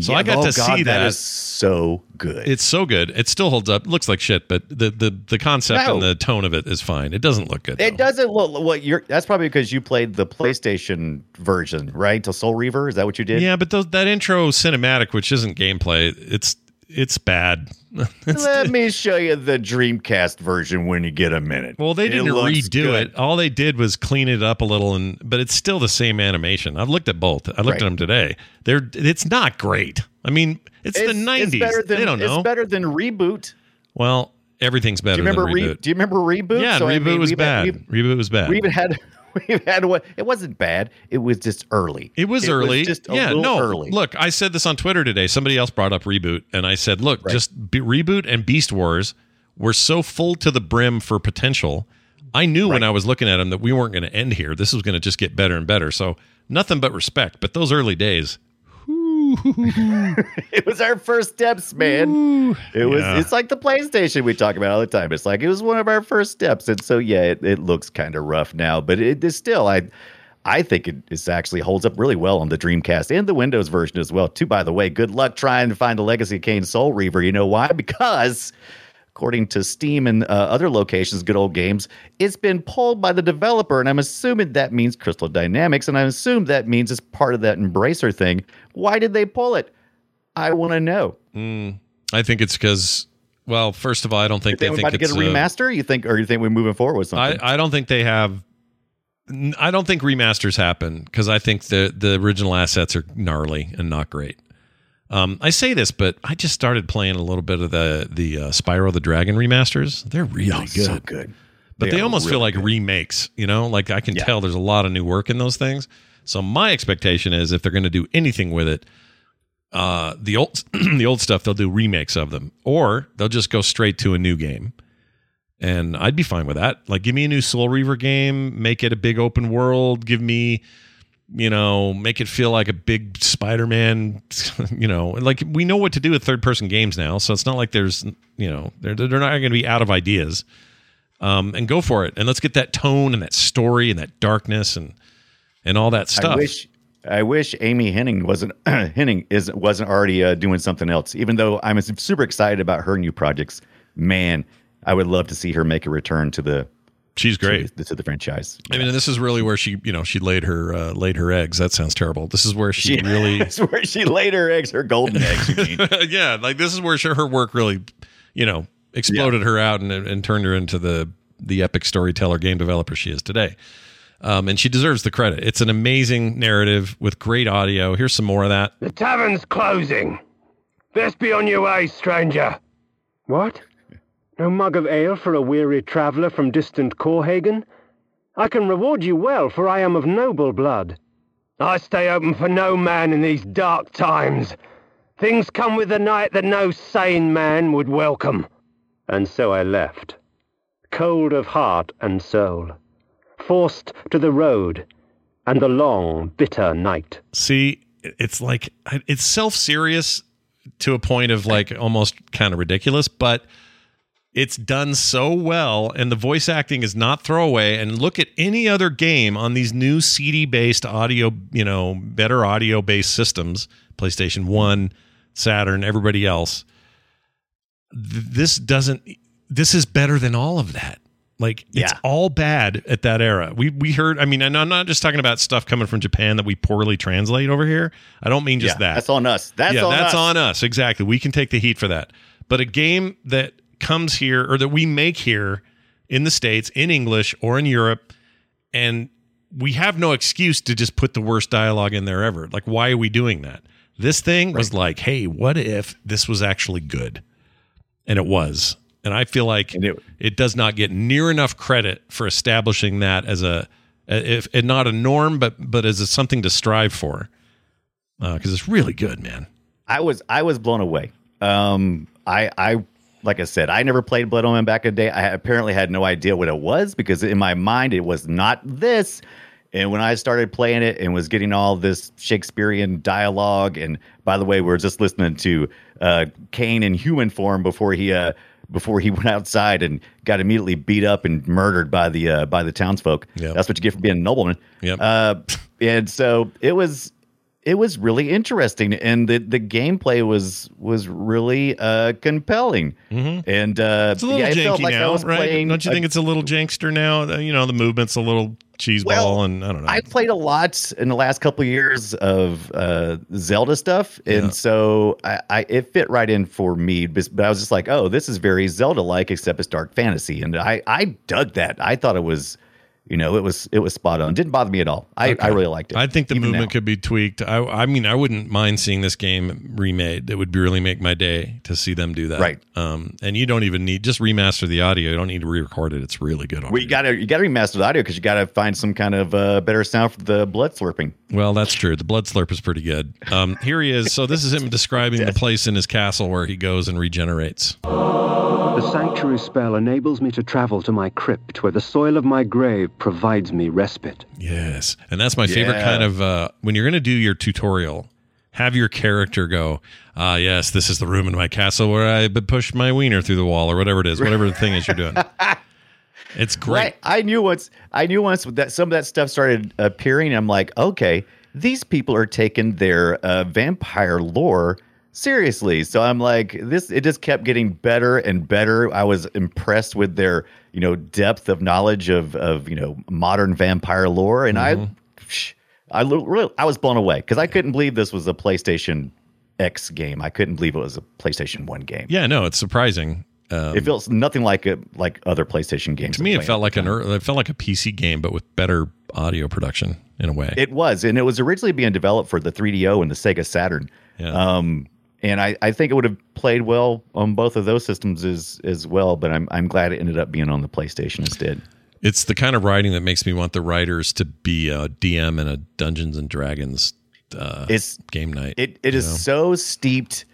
So I got oh to God, see That that. is so good. It's so good. It still holds up. It looks like shit, but the the the concept No. and the tone of it is fine. It doesn't look good. It though. doesn't look what you're. That's probably because you played the PlayStation version, right? To Soul Reaver. Is that what you did? Yeah, but those, that intro cinematic, which isn't gameplay, it's it's bad. It's- Let me show you the Dreamcast version when you get a minute. well, they didn't looks redo good. it. All they did was clean it up a little, and but it's still the same animation. I've looked at both. I looked Right. at them today. They're it's not great. I mean, it's, the nineties. It's better than, they don't know. It's better than reboot. well, everything's better Do you remember? than Re- reboot. do you remember reboot? yeah, So, I reboot mean, was had- bad. reboot was bad. We even had we've had what it wasn't bad. It was just early. It was early. just a yeah, no. early. Look, I said this on Twitter today. Somebody else brought up reboot, and I said, "Look, just be, reboot and Beast Wars were so full to the brim for potential. I knew when I was looking at them that we weren't going to end here. This was going to just get better and better. So nothing but respect. But those early days, it was our first steps, man. it was. yeah. It's like the PlayStation we talk about all the time. It's like it was one of our first steps, and so yeah, it, it looks kind of rough now, but it is still. I I think it is actually holds up really well on the Dreamcast and the Windows version as well. Too, by the way, good luck trying to find the Legacy of Kain Soul Reaver. You know why? Because according to Steam and uh, other locations, good old games, it's been pulled by the developer, and I'm assuming that means Crystal Dynamics, and I assume that means it's part of that Embracer thing. Why did they pull it? I want to know. I think it's because, well, first of all, I don't think They they think about to get it's a uh, remaster. You think, or you think we're moving forward with something? I, I don't think they have I don't think remasters happen because I think the the original assets are gnarly and not great. Um, I say this, but I just started playing a little bit of the the uh, Spyro the Dragon remasters. They're really good, So good. but they, are almost feel like good. remakes. You know, like I can Yeah. tell there's a lot of new work in those things. So my expectation is if they're going to do anything with it, uh, the old the old stuff they'll do remakes of them, or they'll just go straight to a new game. And I'd be fine with that. Like, give me a new Soul Reaver game, make it a big open world, give me, you know, make it feel like a big Spider Man, you know, like we know what to do with third person games now. So it's not like there's, you know, they're, they're not going to be out of ideas. Um, and go for it. And let's get that tone and that story and that darkness and, and all that stuff. I wish I wish Amy Hennig wasn't Hennig is wasn't already uh, doing something else. Even though I'm super excited about her new projects, man, I would love to see her make a return to the She's great. to, the- to the franchise. I mean, this is really where she, you know, she laid her uh, laid her eggs. That sounds terrible. This is where she, She really, That's where she laid her eggs, her golden eggs. Mean? yeah, like this is where she, her work really, you know, exploded her out and, and turned her into the the epic storyteller game developer she is today. Um, and she deserves the credit. It's an amazing narrative with great audio. Here's some more of that. The tavern's closing. Best be on your way, stranger. What? No mug of ale for a weary traveller from distant Coorhagen? I can reward you well, for I am of noble blood. I stay open for no man in these dark times. Things come with the night that no sane man would welcome. And so I left, cold of heart and soul, forced to the road and the long, bitter night. See, it's like it's self serious to a point of like almost kind of ridiculous, but it's done so well and the voice acting is not throwaway and look at any other game on these new CD based audio, you know, better audio based systems, PlayStation 1, Saturn, everybody else. This doesn't this is better than all of that. Like it's Yeah. all bad at that era. We we heard. I mean, and I'm not just talking about stuff coming from Japan that we poorly translate over here. I don't mean just yeah, that. That's on us. That's yeah, on that's us. on us. Exactly. We can take the heat for that. But a game that comes here or that we make here in the states in English or in Europe, and we have no excuse to just put the worst dialogue in there ever. Like, why are we doing that? This thing was like, hey, what if this was actually good? And it was. And I feel like it, it- does not get near enough credit for establishing that as a, if and not a norm, but but as a, something to strive for, because it's really good, man. I was I was blown away. Um, I I like I said, I never played Blood Omen back in the day. I apparently had no idea what it was because in my mind it was not this. And when I started playing it and was getting all this Shakespearean dialogue, and by the way, we are just listening to uh, Kain in human form before he uh, before he went outside and got immediately beat up and murdered by the uh, by the townsfolk. Yep. That's what you get for being a nobleman. Yep. Uh, and so it was it was really interesting and the the gameplay was was really uh compelling and uh Mm-hmm. It's a little yeah, janky felt like I now, was right? playing Don't you a- think it's a little jankster now? Uh, You know, the movement's a little cheeseball, Well, and I don't know. I played a lot in the last couple of years of uh, Zelda stuff, and Yeah. so I, I it fit right in for me. But but I was just like, oh, this is very Zelda-like, except it's dark fantasy, and I I dug that. I thought it was, you know, it was it was spot on. Didn't bother me at all. I, I really liked it. I think the movement now. could be tweaked. I, I mean, I wouldn't mind seeing this game remade. It would really make my day to see them do that. Right. Um, and you don't even need just remaster the audio. You don't need to re-record it. It's really good. Well, you gotta you gotta remaster the audio because you gotta find some kind of uh, better sound for the blood slurping. Well, that's true. The blood slurp is pretty good. Um, here he is. So this is him describing the place in his castle where he goes and regenerates. The sanctuary spell enables me to travel to my crypt, where the soil of my grave provides me respite. Yes, and that's my favorite Yeah. kind of uh, when you're going to do your tutorial. Have your character go, ah, yes, this is the room in my castle where I pushed my wiener through the wall, or whatever it is, whatever the thing is you're doing. It's great. Right. I knew once I knew once that some of that stuff started appearing. I'm like, okay, these people are taking their uh, vampire lore seriously. So I'm like, this. It just kept getting better and better. I was impressed with their, you know, depth of knowledge of of you know modern vampire lore, and I, psh, I li- really I was blown away because I couldn't believe this was a PlayStation X game. I couldn't believe it was a PlayStation One game. Yeah, no, it's surprising. Um, it feels nothing like a like other PlayStation games. to me, it felt like an it felt like a PC game, but with better audio production in a way. It was, and it was originally being developed for the 3DO and the Sega Saturn. Yeah. Um, and I, I think it would have played well on both of those systems as as well. But I'm I'm glad it ended up being on the PlayStation instead. It's the kind of writing that makes me want the writers to be a DM in a Dungeons and Dragons uh, It's game night. It it is know? so steeped,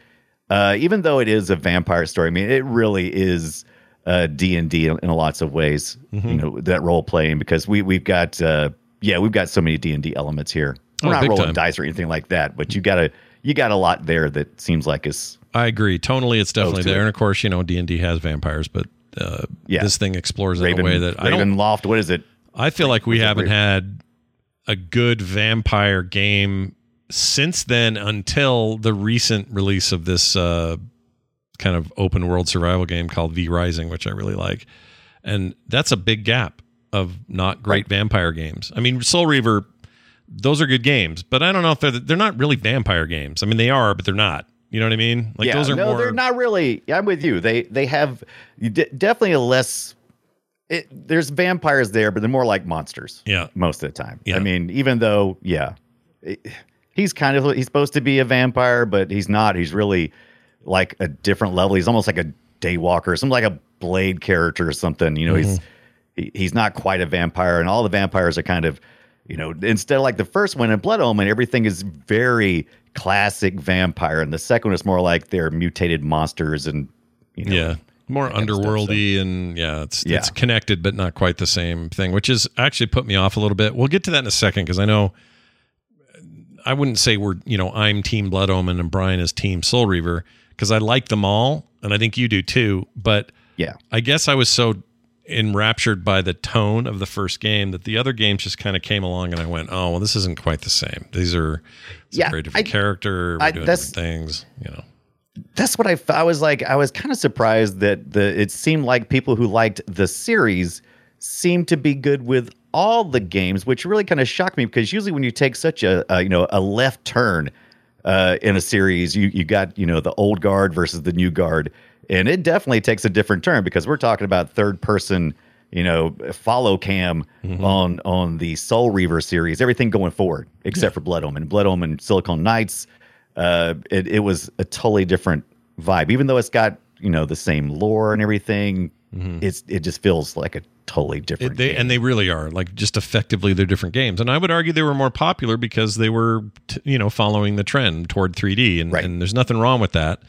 uh, even though it is a vampire story. I mean, it really is uh, D and D in lots of ways. Mm-hmm. You know that role playing because we we've got uh, yeah we've got so many D and D elements here. We're Oh, not rolling time. dice or anything like that, but you got a you got a lot there that seems like is I agree. Tonally, it's definitely there, it. and of course, you know, D and D has vampires, but uh, Yeah. this thing explores it Raven in a way that I Raven don't. Loft. What is it? I feel like we it haven't had a good vampire game since then until the recent release of this uh, kind of open world survival game called V Rising, which I really like, and that's a big gap of not great Right. vampire games. I mean, Soul Reaver, those are good games, but I don't know if they're they're not really vampire games. I mean, they are, but they're not. You know what I mean? Like yeah, those are no, more. they're not really. I'm with you. They they have you definitely a less. It, there's vampires there, but they're more like monsters. Yeah. most of the time. Yeah. I mean, even though, yeah, it- he's kind of he's supposed to be a vampire, but he's not. He's really like a different level. He's almost like a daywalker, something like a blade character or something. You know, he's mm-hmm. he, he's not quite a vampire, and all the vampires are kind of, you know, instead of like the first one in Blood Omen, everything is very classic vampire, and the second one is more like they're mutated monsters and you know, yeah more that kind stuff, underworldy and yeah it's Yeah. it's connected but not quite the same thing which is actually put me off a little bit we'll get to that in a second because i know i wouldn't say we're you know i'm team blood omen and brian is team soul reaver because i like them all and i think you do too but yeah. i guess i was so enraptured by the tone of the first game that the other games just kind of came along and i went oh well this isn't quite the same. These are Yeah, a very different I- character. We're I- doing that's- different things you know. That's what I, I was like I was kind of surprised that the it seemed like people who liked the series seemed to be good with all the games, which really kind of shocked me because usually when you take such a, a you know a left turn uh, in a series, you you got you know the old guard versus the new guard, and it definitely takes a different turn because we're talking about third person you know follow cam on on the Soul Reaver series, everything going forward except for Blood Omen, Blood Omen, Silicon Knights uh, it, it was a totally different vibe. Even though it's got you know the same lore and everything, it's it just feels like a totally different. It, they game. and they really are like just effectively they're different games, and I would argue they were more popular because they were t- you know following the trend toward 3D, and, Right. and there's nothing wrong with that.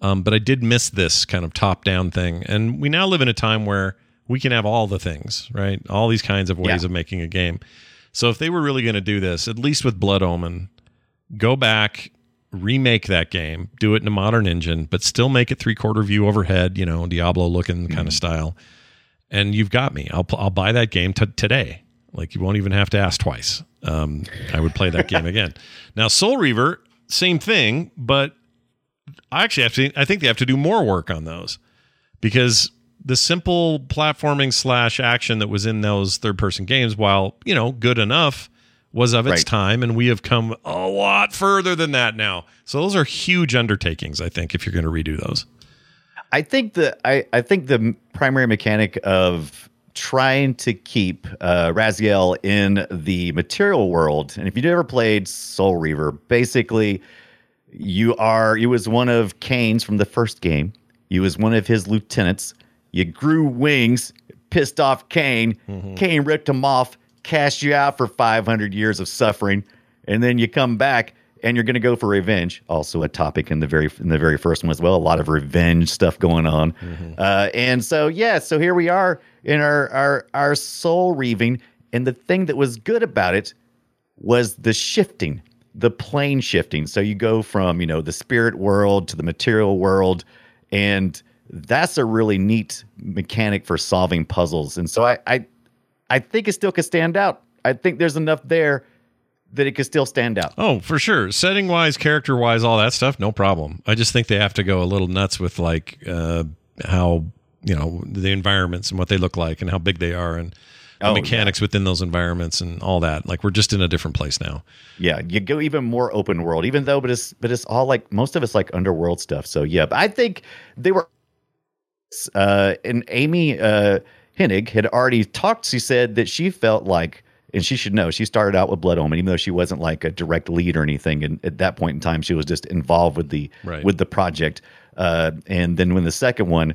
Um, but I did miss this kind of top down thing, and we now live in a time where we can have all the things, right? All these kinds of ways Yeah. of making a game. So if they were really going to do this, at least with Blood Omen, go back, remake that game, do it in a modern engine, but still make it three quarter view overhead, you know, Diablo looking kind of style. And you've got me. I'll I'll buy that game t- today. Like you won't even have to ask twice. Um, I would play that game again. Now Soul Reaver, same thing, but I actually have to. I think they have to do more work on those because the simple platforming slash action that was in those third person games, while you know good enough, was of its Right. time, and we have come a lot further than that now. So those are huge undertakings. I think if you're going to redo those. I think the I, I think the primary mechanic of trying to keep uh, Raziel in the material world, and if you've ever played Soul Reaver, basically you are you was one of Kain's from the first game. You was one of his lieutenants. You grew wings, pissed off Kain. Kain ripped him off, cast you out for 500 years of suffering, and then you come back and you're going to go for revenge. Also a topic in the very in the very first one as well. A lot of revenge stuff going on. Uh, and so yeah, so here we are in our our our soul reaving, and the thing that was good about it was the shifting, the plane shifting. So you go from, you know, the spirit world to the material world. And that's a really neat mechanic for solving puzzles. And so I I, I think it still could stand out. I think there's enough there that it could still stand out. Oh, for sure. Setting wise, character wise, all that stuff, no problem. I just think they have to go a little nuts with like uh, how you know the environments and what they look like and how big they are and Oh, mechanics within those environments and all that. Like we're just in a different place now. Yeah, you go even more open world, even though, but it's but it's all like most of it's like underworld stuff. So yeah, but I think they were uh, and Amy uh, Hennig had already talked. She said that she felt like, and she should know, she started out with Blood Omen, even though she wasn't like a direct lead or anything. And at that point in time, she was just involved with the Right. with the project. Uh, and then when the second one,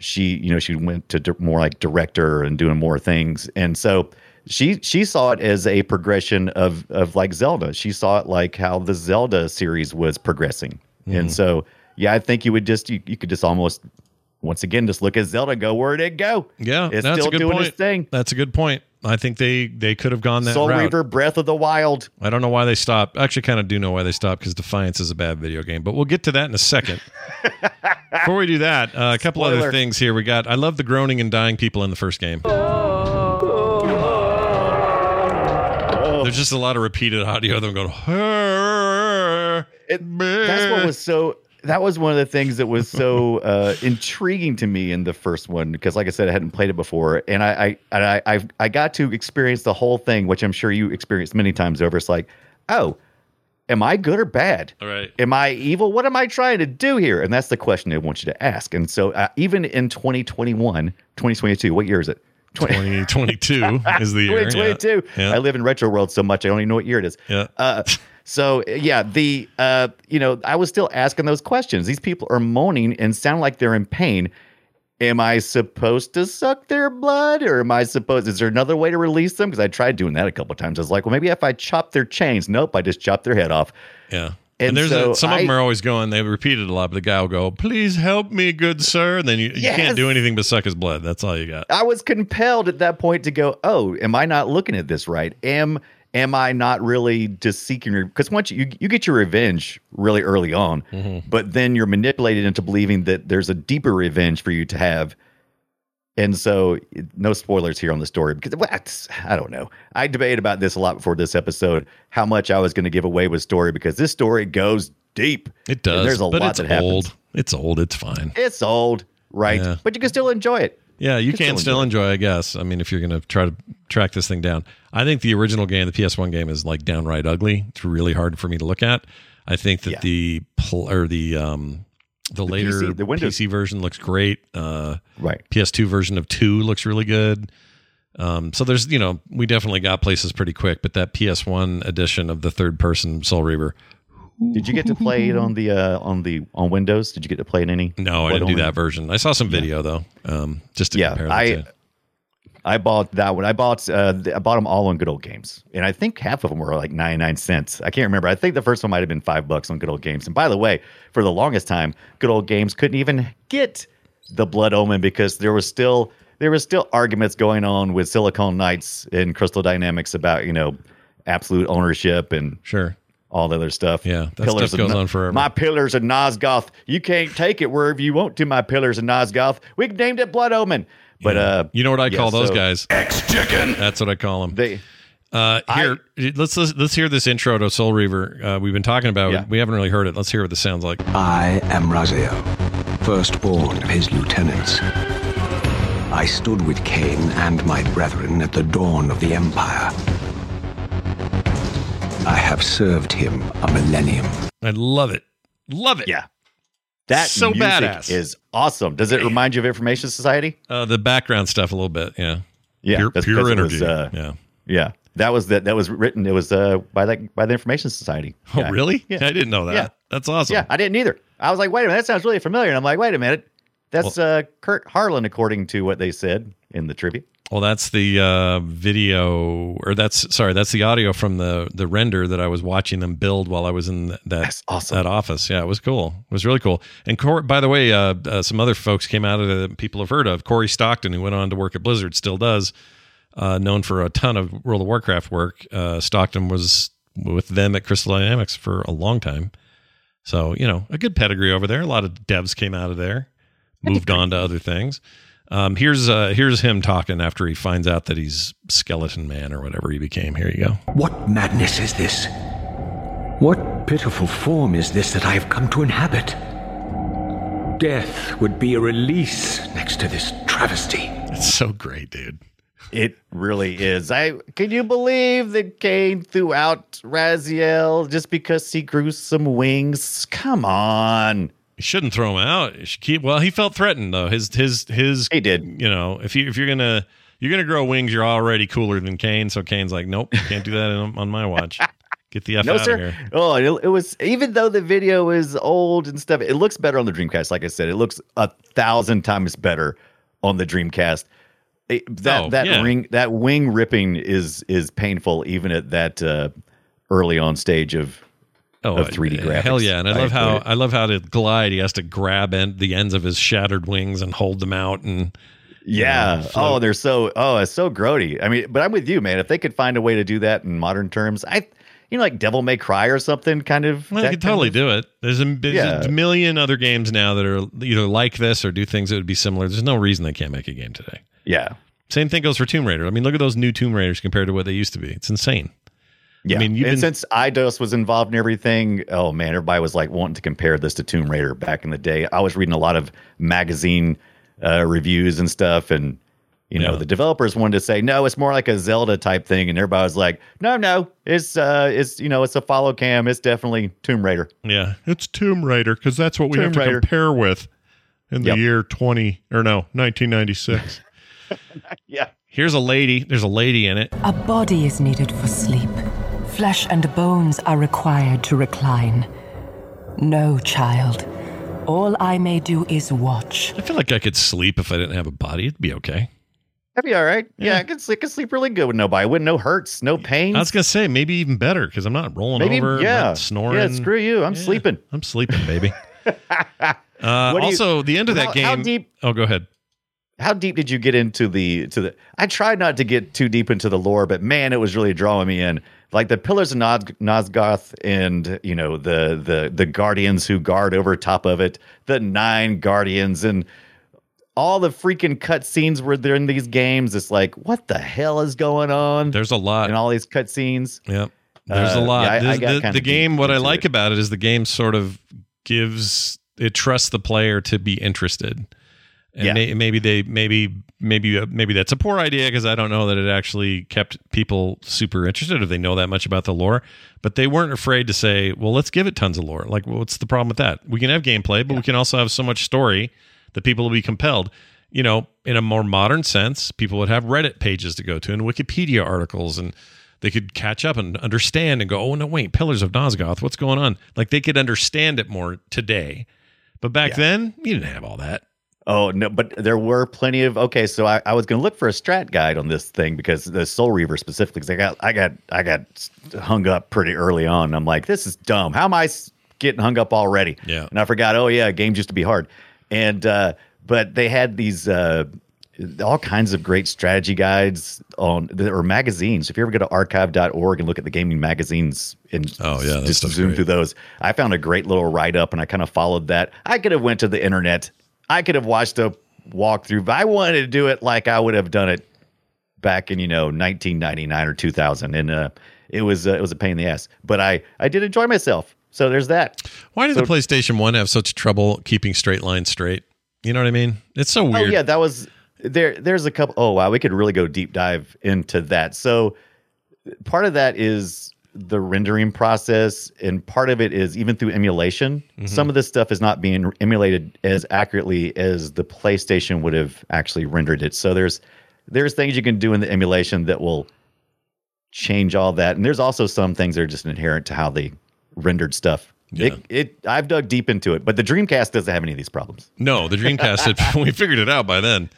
she you know she went to more like director and doing more things. And so she she saw it as a progression of of like Zelda. She saw it like how the Zelda series was progressing. Mm-hmm. And so yeah, I think you would just you, you could just almost once again just look at Zelda go where did it go? Yeah, it's that's still a good doing point. its thing. That's a good point. I think they they could have gone that Soul route. Reaver, Breath of the Wild. I don't know why they stopped. Actually kind of do know why they stopped because Defiance is a bad video game, but we'll get to that in a second. Before we do that, uh, a couple other things here. We got. I love the groaning and dying people in the first game. There's just a lot of repeated audio of them going. It, that's what was so. That was one of the things that was so uh, intriguing to me in the first one because, like I said, I hadn't played it before, and I, I, and I, I, I got to experience the whole thing, which I'm sure you experienced many times over. It's like, oh, am I good or bad? All right. Am I evil? What am I trying to do here? And that's the question they want you to ask. And so, uh, even in 2021, 2022, what year is it? 20, 2022 is the year. 2022. Yeah. I live in retro world so much I don't even know what year it is. Yeah. Uh, so yeah, the uh, you know, I was still asking those questions. These people are moaning and sound like they're in pain. Am I supposed to suck their blood, or am I supposed? Is there another way to release them? Because I tried doing that a couple times. I was like, well, maybe if I chop their chains. Nope, I just chop their head off. Yeah. And And, there's so a, some of them are always going. They repeat it a lot, but the guy will go, "Please help me, good sir." And then you, you can't do anything but suck his blood. That's all you got. I was compelled at that point to go, oh, am I not looking at this right? Am am I not really just seeking because once you you get your revenge really early on, mm-hmm. but then you're manipulated into believing that there's a deeper revenge for you to have. And so, no spoilers here on the story because well, I don't know. I debated about this a lot before this episode, how much I was going to give away with story because this story goes deep. It does. There's a lot that happens. old. It's old. It's fine. It's old, right? Yeah. But you can still enjoy it. Yeah, you Can still still enjoy, I guess. I mean, if you're going to try to track this thing down, I think the original game, the PS1 game, is like downright ugly. It's really hard for me to look at. I think that Yeah. the pl- or the um the, later PC the Windows- PC version looks great. Uh, Right. PS2 version of two looks really good. Um, so there's, you know, we definitely got places pretty quick, but that PS1 edition of the third person Soul Reaver, Did you get to play it on the uh, on the on Windows? Did you get to play it any? no, I didn't do that version. I saw some video though, um, just to Yeah, compare the I two. I bought that one. I bought uh, I bought them all on Good Old Games, and I think half of them were like ninety nine cents. I can't remember. I think the first one might have been five bucks on Good Old Games. And by the way, for the longest time, Good Old Games couldn't even get the Blood Omen because there was still there was still arguments going on with Silicon Knights and Crystal Dynamics about you know absolute ownership and Sure. All the other stuff. Yeah, that stuff goes No- on forever. My pillars of Nosgoth. You can't take it wherever you want to. My pillars of Nosgoth. We named it Blood Omen. But uh, You know what I yeah, call those so guys? X chicken. That's what I call them. They Uh, here, let's, let's let's hear this intro to Soul Reaver. Uh, we've been talking about. Yeah. We haven't really heard it. Let's hear what this sounds like. I am Raziel, firstborn of his lieutenants. I stood with Kain and my brethren at the dawn of the Empire. I have served him a millennium. I love it. Love it. yeah. That So music badass. is awesome. Does it remind you of Information Society? Uh, the background stuff a little bit. Yeah. Yeah, Pure, that's pure energy. was, uh, yeah. Yeah, that was that. That was written. It was uh, by that by the Information Society. Oh, Yeah. really? Yeah. I didn't know that. Yeah. That's awesome. Yeah, I didn't either. I was like, wait a minute, that sounds really familiar. And I'm like, wait a minute, that's uh, Kurt Harland, according to what they said in the tribute. Well, that's the uh, video, or that's sorry, that's the audio from the the render that I was watching them build while I was in that That's awesome. that office. Yeah, it was cool. It was really cool. And Cor- by the way, uh, uh, some other folks came out of it that people have heard of. Corey Stockton, who went on to work at Blizzard, still does. Uh, known for a ton of World of Warcraft work. Uh, Stockton was with them at Crystal Dynamics for a long time. So you know, a good pedigree over there. A lot of devs came out of there, moved on to other things. Um, here's uh, here's him talking after he finds out that he's Skeleton Man or whatever he became. Here you go. What madness is this? What pitiful form is this that I have come to inhabit? Death would be a release next to this travesty. It's so great, dude. It really is. I can you believe that Kain threw out Raziel just because he grew some wings? Come on. Shouldn't throw him out. Keep. Well, he felt threatened though. His his his. He did. You know, if you if you're gonna you're gonna grow wings, you're already cooler than Kain. So Kain's like, nope, can't do that on, on my watch. Get the f No, out sir. of here. Oh, it, it was even though the video is old and stuff, it looks better on the Dreamcast. Like I said, it looks a thousand times better on the Dreamcast. It- that Oh, that yeah. ring that wing ripping is is painful even at that uh, early on stage of Oh, of 3D uh, Hell yeah! And I love how. I love how to glide. He has to grab end, the ends of his shattered wings and hold them out. And yeah. know, oh, they're so oh, it's so grody. I mean, but I'm with you, man. If they could find a way to do that in modern terms, I you know like Devil May Cry or something, kind of. well, they could totally of- do it. There's a, there's Yeah. a million other games now that are either like this or do things that would be similar. There's no reason they can't make a game today. Yeah. Same thing goes for Tomb Raider. I mean, look at those new Tomb Raiders compared to what they used to be. It's insane. Yeah, mean, you've and been- since Eidos was involved in everything, oh man, everybody was like wanting to compare this to Tomb Raider back in the day. I was reading a lot of magazine uh, reviews and stuff, and you know Yeah. the developers wanted to say no, it's more like a Zelda type thing, and everybody was like, no, no, it's uh, it's you know, it's a follow cam, it's definitely Tomb Raider. Yeah, it's Tomb Raider because that's what we Tomb have to Raider. compare with in the Yep. year 20 or no 1996. Yeah, Here's a lady. There's a lady in it. A body is needed for sleep. Flesh and bones are required to recline. No, child. All I may do is watch. I feel like I could sleep if I didn't have a body. It'd be okay. that'd be all right. Yeah, Yeah. I could sleep, I could sleep really good with nobody, with no hurts, no pain. I was gonna say maybe even better because I'm not rolling Maybe over, yeah, not snoring. Yeah, screw you, I'm Yeah, sleeping. I'm sleeping, baby. uh, What do you- also, the end of that How- game. how deep- Oh, go ahead. how deep did you get into the to the i tried not to get too deep into the lore but man it was really drawing me in like the pillars of Nos- nosgoth and you know the the the guardians who guard over top of it the nine guardians and all the freaking cutscenes were there in these games it's like what the hell is going on There's a lot. in all these cutscenes Yep. There's Uh, a lot. yeah, I- I This- the, the game, what I like it. about it is the game sort of gives it trusts the player to be interested. And Yeah. may, maybe they maybe maybe uh, maybe that's a poor idea because I don't know that it actually kept people super interested if they know that much about the lore. But they weren't afraid to say, "Well, let's give it tons of lore." Like, what's the problem with that? We can have gameplay, but we can also have so much story that people will be compelled. You know, in a more modern sense, people would have Reddit pages to go to and Wikipedia articles and they could catch up and understand and go, oh no, wait, Pillars of Nosgoth, what's going on? Like they could understand it more today. But back then, you didn't have all that. Oh no, but there were plenty of okay. So I, I was going to look for a strat guide on this thing because the Soul Reaver specifically. 'cause I got I got I got hung up pretty early on. I'm like, this is dumb. How am I getting hung up already? Yeah. And I forgot. Oh yeah, games used to be hard. And uh, but they had these uh, all kinds of great strategy guides on or magazines. If you ever go to archive.org and look at the gaming magazines and Oh, yeah, just zoom great. through those, I found a great little write up and I kind of followed that. I could have went to the internet. I could have watched a walkthrough, but I wanted to do it like I would have done it back in you know 1999 or 2000, and uh, it was uh, it was a pain in the ass. But I I did enjoy myself. So there's that. Why did So- the PlayStation 1 have such trouble keeping straight lines straight? You know what I mean? It's so weird. Oh yeah, that was there. There's a couple. Oh wow, we could really go deep dive into that. So part of that is the rendering process, and part of it is even through emulation. Some of this stuff is not being emulated as accurately as the PlayStation would have actually rendered it. So there's there's things you can do in the emulation that will change all that, and there's also some things that are just inherent to how they rendered stuff. Yeah. It, it I've dug deep into it, but the Dreamcast doesn't have any of these problems. No, the Dreamcast had we figured it out by then.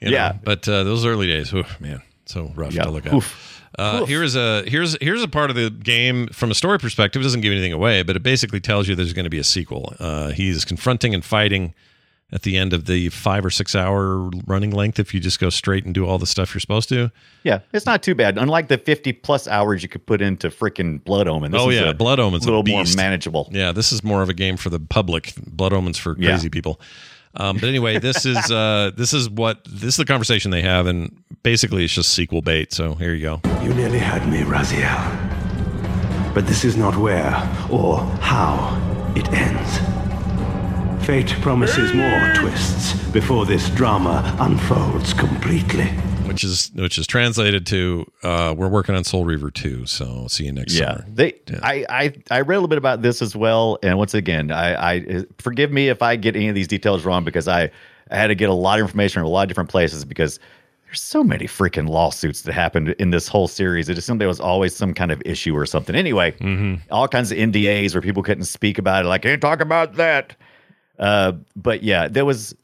you know. Yeah. But uh, those early days, whew, man, so rough Yeah. to look at. Oof. Uh, here's a here's here's a part of the game from a story perspective. It doesn't give anything away, but it basically tells you there's going to be a sequel. Uh, he's confronting and fighting at the end of the five or six hour running length if you just go straight and do all the stuff you're supposed to. Yeah, it's not too bad. Unlike the 50 plus hours you could put into freaking Blood Omen. This oh is yeah, a Blood Omen's a little a more manageable. Yeah, this is more of a game for the public. Blood Omens for Yeah. crazy people. Um, but anyway, this is uh, this is what this is the conversation they have, and basically it's just sequel bait. So here you go. You nearly had me, Raziel. But this is not where or how it ends. Fate promises more twists before this drama unfolds completely. Which is which is translated to uh, we're working on Soul Reaver 2, so see you next yeah summer. they I, I i read a little bit about this as well and once again i i forgive me if i get any of these details wrong because i i had to get a lot of information from a lot of different places because there's so many freaking lawsuits that happened in this whole series. It just seemed there was always some kind of issue or something. Anyway, all kinds of NDAs where people couldn't speak about it. Like, can't talk about that. Uh, but yeah, there was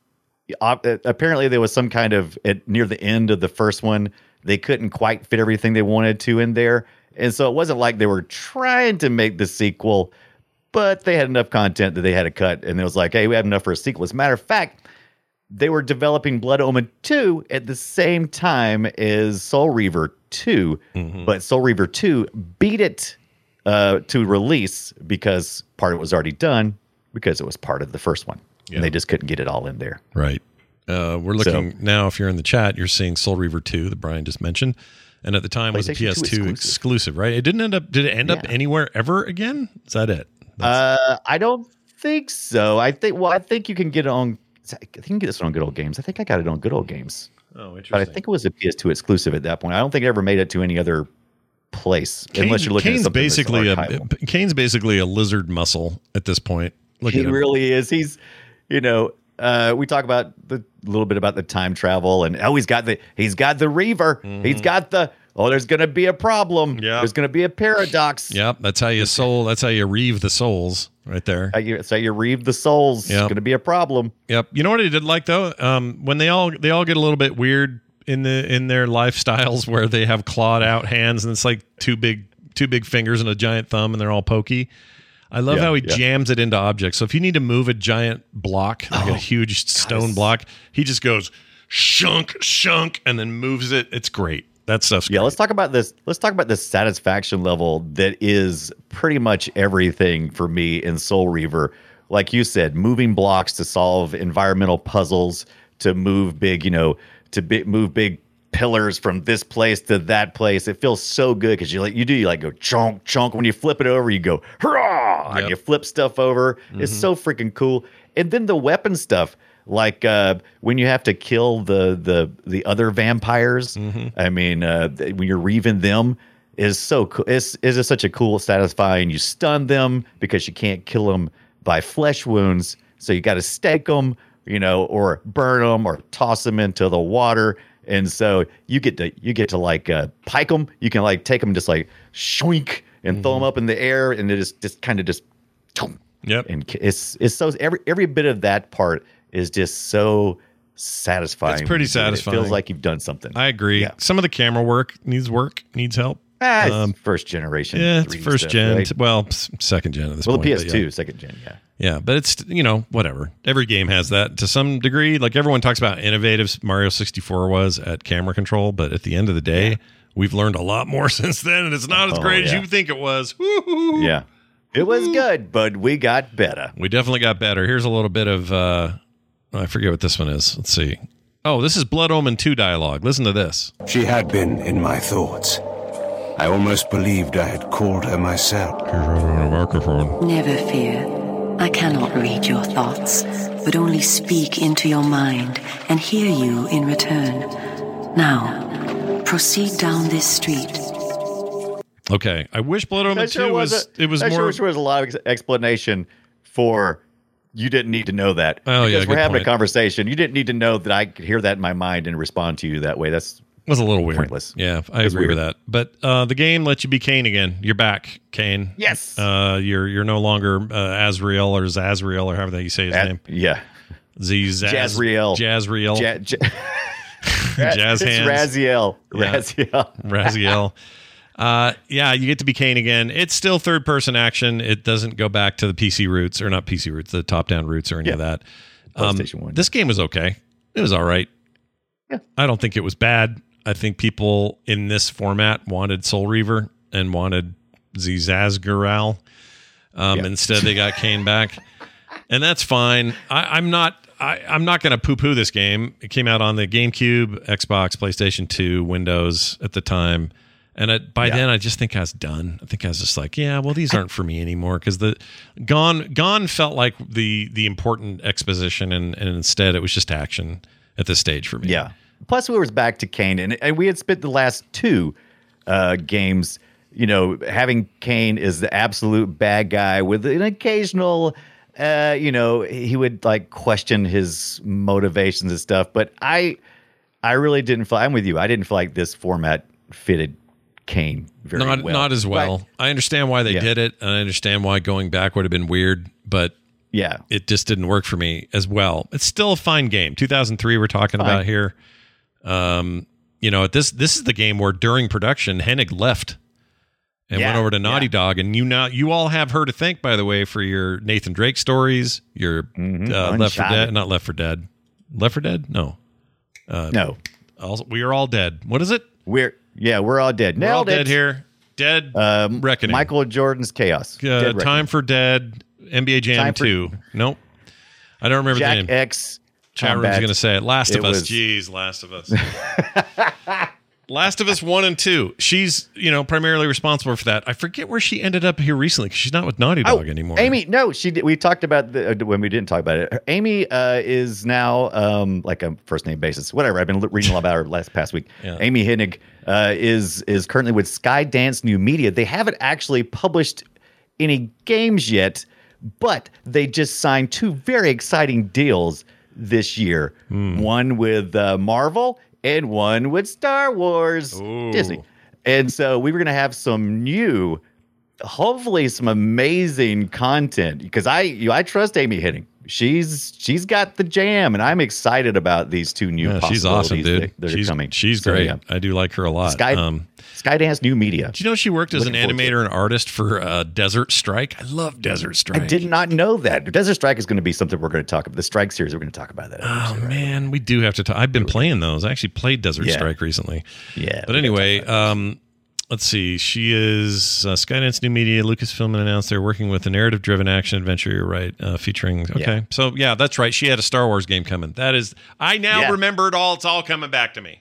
apparently there was some kind of at near the end of the first one they couldn't quite fit everything they wanted to in there, and so it wasn't like they were trying to make the sequel, but they had enough content that they had to cut, and it was like, hey, we have enough for a sequel. As a matter of fact, they were developing Blood Omen 2 at the same time as Soul Reaver 2, but Soul Reaver 2 beat it uh, to release because part of it was already done because it was part of the first one. Yeah. And they just couldn't get it all in there. Right. Uh, we're looking now. If you're in the chat, you're seeing Soul Reaver 2 that Brian just mentioned, and at the time was a PS2 exclusive. exclusive. right? It didn't end up. Did it end up anywhere ever again? Is that it? Uh, I don't think so. I think, well, I think you can get it on, I think you can get this on Good Old Games. I think I got it on Good Old Games. Oh, interesting. But I think it was a PS2 exclusive at that point. I don't think it ever made it to any other place unless you're looking Kain's at something that's basically a. Kain's basically a lizard muscle at this point. Look he at really is. He's, you know, uh, we talk about the a little bit about the time travel and oh, he's got the he's got the Reaver. He's got the oh, there's going to be a problem. Mm-hmm. Yeah. there's going to be a paradox. Yep, that's how you soul. That's how you reeve the souls right there. Uh, you, so you reave the souls. Yep. It's going to be a problem. Yep. You know what I did like though? Um, when they all they all get a little bit weird in the in their lifestyles where they have clawed out hands and it's like two big two big fingers and a giant thumb and they're all pokey. I love Yeah, how he yeah. jams it into objects. So if you need to move a giant block, like a oh, huge stone block, he just goes shunk shunk and then moves it. It's great. That stuff's Yeah, great. let's talk about this. Let's talk about the satisfaction level that is pretty much everything for me in Soul Reaver. Like you said, moving blocks to solve environmental puzzles, to move big, you know, to bi- move big pillars from this place to that place. It feels so good because you like you do you like go chunk chunk When you flip it over, you go hurrah, Yep. and you flip stuff over. It's so freaking cool. And then the weapon stuff, like uh, when you have to kill the the the other vampires. I mean, uh, when you're reaving them. Is so cool. It's, it's just such a cool, satisfying. You stun them because you can't kill them by flesh wounds, so you got to stake them, you know, or burn them or toss them into the water. And so you get to you get to like uh, pike them. You can like take them just like shoink and throw them up in the air, and it just just kind of just. Yep. And it's it's so every every bit of that part is just so satisfying. It's pretty do it. Satisfying. feels like you've done something. I agree. Yeah. Some of the camera work needs work, needs help. Ah, Um, first generation. Yeah, it's first stuff, gen. right? Well, s- second gen at this Well, the point. but PS2, yeah. second gen. Yeah. Yeah, but it's you know whatever. Every game has that to some degree. Like everyone talks about innovative Mario 64 was at camera control, but at the end of the day, we've learned a lot more since then, and it's not as Oh, great as you think it was. Woo-hoo. Yeah. It was good, but we got better. We definitely got better. Here's a little bit of uh I forget what this one is. Let's see. Oh, this is Blood Omen 2 dialogue. Listen to this. She had been in my thoughts. I almost believed I had called her myself. Never fear. I cannot read your thoughts, but only speak into your mind and hear you in return. Now, proceed down this street. Okay. I wish Blood Omen That 2 was was a, it was that more sure wish there was a lot of explanation for you didn't need to know that. Oh, yeah, because we're having point. a conversation. You didn't need to know that I could hear that in my mind and respond to you that way. That's was a little weird. Pointless. Yeah, I agree with that. But uh, the game lets you be Kain again. You're back, Kain. Yes. Uh, you're you're no longer uh, Azrael or Zazriel or however that you say his at- name. yeah. Z Jazriel. Jazriel. Ja- ja- Jazz hands. Raziel. Yeah. Raziel. Raziel. Uh, yeah, you get to be Kain again. It's still third person action. It doesn't go back to the PC roots or not PC roots, the top down roots or any of that. Um, PlayStation 1. This game was okay. It was all right. Yeah. I don't think it was bad. I think people in this format wanted Soul Reaver and wanted Zazgural. Um, Yeah. Instead, they got Kain back, and that's fine. I, I'm not. I, I'm not going to poo-poo this game. It came out on the GameCube, Xbox, PlayStation 2, Windows at the time, and by Yeah. then I just think I was done. I think I was just like, yeah, well, these aren't for me anymore because the Gone Gone felt like the the important exposition, and, and instead it was just action at this stage for me. Yeah. Plus, we were back to Kain, and, and we had spent the last two uh, games, you know, having Kain is the absolute bad guy with an occasional, uh, you know, he would like question his motivations and stuff. But I, I really didn't feel. I'm with you. I didn't feel like this format fitted Kain very not well. not as well. But- I understand why they Yeah. did it, and I understand why going back would have been weird, but yeah, it just didn't work for me as well. It's still a fine game. 2003 we're talking Fine. about here. Um, you know, this this is the game where during production Hennig left and Yeah, went over to Naughty yeah. Dog, and you now you all have her to thank, by the way, for your Nathan Drake stories, your Mhm. uh, Left for Dead, not Left for Dead, Left for Dead, no, uh, no, also, we are all dead. What is it? we're yeah, we're all dead. We're all Nailed it. dead here. Dead Um, Reckoning. Michael Jordan's chaos. Uh, Dead time for Dead. NBA Jam for- Two. Nope. I don't remember Jack the name. X. Chat room's going to say it. Last It of Us. was- Jeez, Last of Us. Last of Us one and two. She's you know primarily responsible for that. I forget where she ended up here recently because she's not with Naughty Dog anymore. Oh, Amy, no, she did. We talked about the uh, when we didn't talk about it. Amy uh, is now um, like a first name basis. Whatever. I've been reading a lot about her last past week. Yeah. Amy Hennig uh, is is currently with Skydance New Media. They haven't actually published any games yet, but they just signed two very exciting deals this year. Hmm. One with uh, Marvel and one with Star Wars. Disney. And so we were going to have some new hopefully some amazing content because I you, I trust Amy Hennig. She's she's got the jam, and I'm excited about these two new. Yeah, she's awesome, dude. That, that she's coming. she's So, great. yeah. I do like her a lot. Sky um, Skydance New Media. do you know she worked as Looking an animator and artist for uh, Desert Strike? I love Desert Strike. I did not know that. Desert Strike is going to be something we're going to talk about. The Strike series, we're going to talk about that. Oh man, we do have to talk. I've been playing those. I actually played Desert Yeah. Strike recently. Yeah, But anyway, um, let's see. She is uh, Skydance New Media. Lucasfilm announced they're working with a narrative-driven action adventure. You're right, uh, featuring. Okay, Yeah. so yeah, that's right. She had a Star Wars game coming. That is. I now Yeah. remember it all. It's all coming back to me.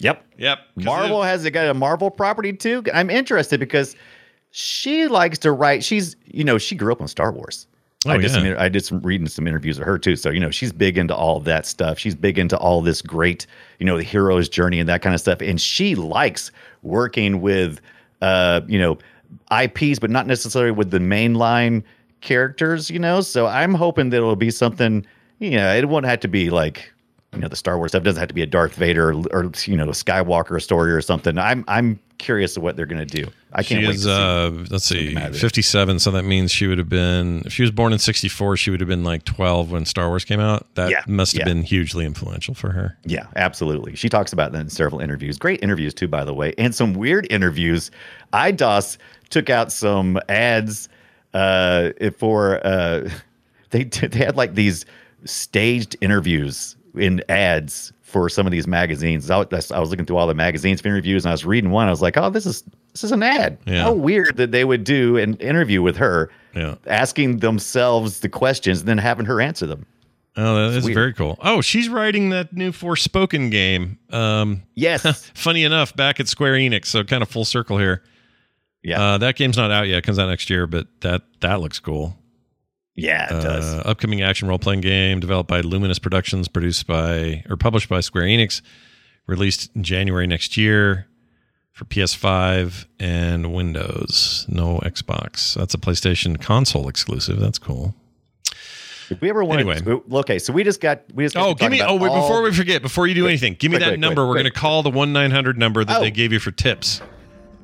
Yep. Yep. Marvel has got a Marvel property too. I'm interested because she likes to write. She's you know she grew up on Star Wars. Oh, I did some yeah. inter- I did some reading some interviews with her too. So you know she's big into all that stuff. She's big into all this great you know the hero's journey and that kind of stuff. And she likes working with uh you know IPs, but not necessarily with the mainline characters. You know, so I'm hoping that it'll be something. You know, it won't have to be like you know the Star Wars stuff. It doesn't have to be a Darth Vader or, or you know a Skywalker story or something. I'm I'm curious of what they're going to do. I can't she wait. is, to see. uh, let's see, something out of it. 57. So that means she would have been, if she was born in 64, she would have been like 12 when Star Wars came out. That Yeah, must have yeah. been hugely influential for her. Yeah, absolutely. She talks about that in several interviews. Great interviews too, by the way, and some weird interviews. Eidos took out some ads uh, for uh, they they had like these staged interviews in ads for some of these magazines. I, was- I was looking through all the magazines for interviews, and I was reading one. I was like, oh, this is this is an ad. Yeah. How weird that they would do an interview with her, Yeah. asking themselves the questions and then having her answer them. Oh, that is very cool. Oh, she's writing that new Forspoken game. Um, Yes. funny enough, back at Square Enix, so kind of full circle here. Yeah. Uh, that game's not out yet; comes out next year, but that that looks cool. Yeah, it does. Uh, upcoming action role playing game developed by Luminous Productions, produced by or published by Square Enix, released in January next year for PS5 and Windows. No Xbox. That's a PlayStation console exclusive. That's cool. If we ever want Anyway. to, okay, so we just got we just got Oh, give me! Oh, wait, before we forget, before you do anything, give me quick, that quick, number. quick, We're going to call the one nine hundred number that Oh. they gave you for tips.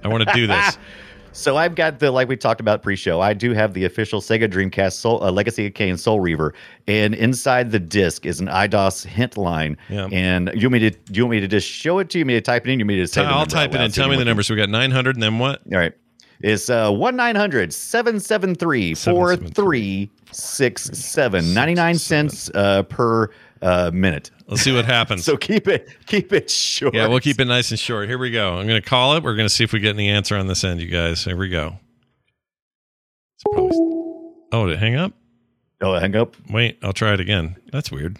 I want to do this. So I've got the like we talked about pre-show. I do have the official Sega Dreamcast Soul, uh, Legacy of Kain Soul Reaver, and inside the disc is an Eidos hint line. Yeah. And you want me to you want me to just show it to you? You me to type it in? You want me to say? I'll type it in. Tell me the number. So we got nine hundred, and then what? All right. It's uh, 1 900 773 4367. 99 cents uh, per uh, minute. Let's see what happens. So keep it keep it short. Yeah, we'll keep it nice and short. Here we go. I'm going to call it. We're going to see if we get any answer on this end, you guys. Here we go. It's probably. Oh, did it hang up? Oh, hang up. Wait, I'll try it again. That's weird.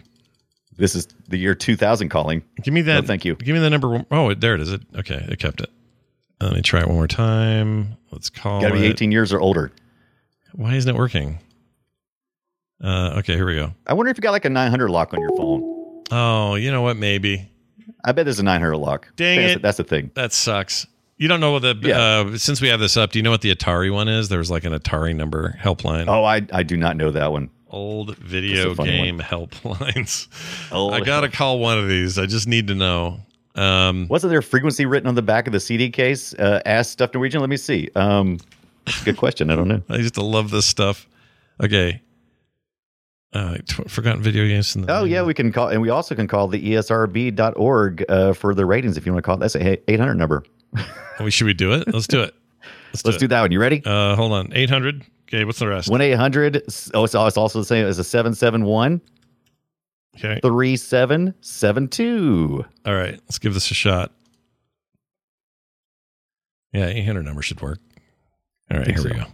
This is the year 2000 calling. Give me that. No, thank you. Give me the number. one- Oh, it- there it is. It okay. It kept it. Let me try it one more time. Let's call Got to be 18 years or older. Why isn't it working? Uh, okay, here we go. I wonder if you got like a 900 lock on your phone. Oh, you know what? Maybe. I bet there's a 900 lock. Dang that's, it. That's the thing. That sucks. You don't know what the Yeah. uh, since we have this up. Do you know what the Atari one is? There was like an Atari number helpline. Oh, I I do not know that one. Old video That's a funny game helplines. Old I gotta call one of these. I just need to know. Um, Wasn't there frequency written on the back of the CD case? Uh, ask stuff Norwegian. Let me see. Um, good question. I don't know. I used to love this stuff. Okay. Uh, forgotten video games. In the Oh yeah, we can call, and we also can call the ESRB.org uh, for the ratings if you want to call it. That's a 800 number. We should we do it? Let's do it. Let's do Let's it. do that one. You ready? Uh, hold on. Eight hundred. Okay. What's the rest? One eight hundred. Oh, it's, it's also the same as a seven seven one Okay. three seven seven two. All right. Let's give this a shot. Yeah, eight hundred number should work. All right. Here we go.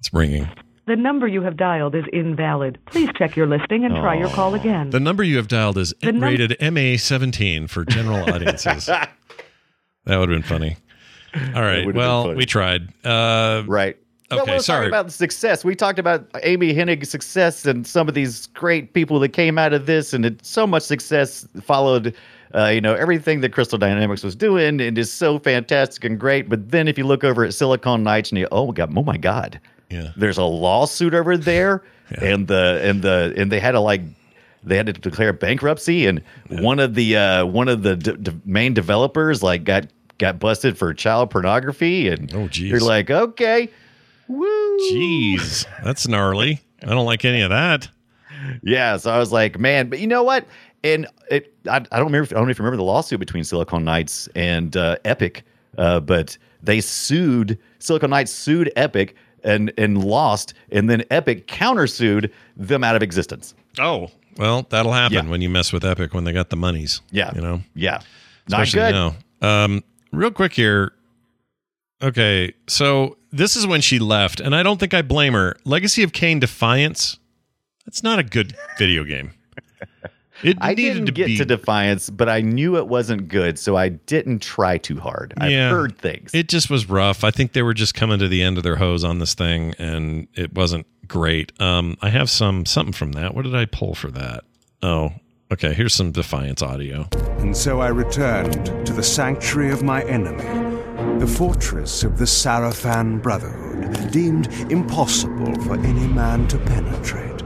It's ringing. The number you have dialed is invalid. Please check your listing and try your call again. The number you have dialed is The num- rated MA17 for general audiences. that would have been funny. All right. Well, we tried. Uh, Right. But Okay, we're sorry. talking about the success. We talked about Amy Hennig's success and some of these great people that came out of this, and it, so much success followed. Uh, you know everything that Crystal Dynamics was doing, and is so fantastic and great. But then, if you look over at Silicon Knights, and you, oh my god, oh my god, yeah. there's a lawsuit over there, and the and the and they had to like they had to declare bankruptcy, and one of the uh, one of the d- d- main developers like got got busted for child pornography, and Oh, geez. you're like, okay, woo, Jeez, that's gnarly. I don't like any of that. yeah. So I was like, man, but you know what? And it, I, I don't remember. I don't know if you remember the lawsuit between Silicon Knights and uh, Epic, uh, but they sued Silicon Knights sued Epic and and lost, and then Epic countersued them out of existence. Oh, well, that'll happen Yeah. when you mess with Epic when they got the monies. Yeah, You know, yeah, not especially good. now. Um, real quick here. Okay, so this is when she left, and I don't think I blame her. Legacy of Kain Defiance. That's not a good video game. It I needed didn't to get be. to Defiance, but I knew it wasn't good, so I didn't try too hard. I've Yeah. heard things. It just was rough. I think they were just coming to the end of their hose on this thing, and it wasn't great. Um, I have some something from that. What did I pull for that? Oh, okay. Here's some Defiance audio. And so I returned to the sanctuary of my enemy, the fortress of the Sarafan Brotherhood, deemed impossible for any man to penetrate.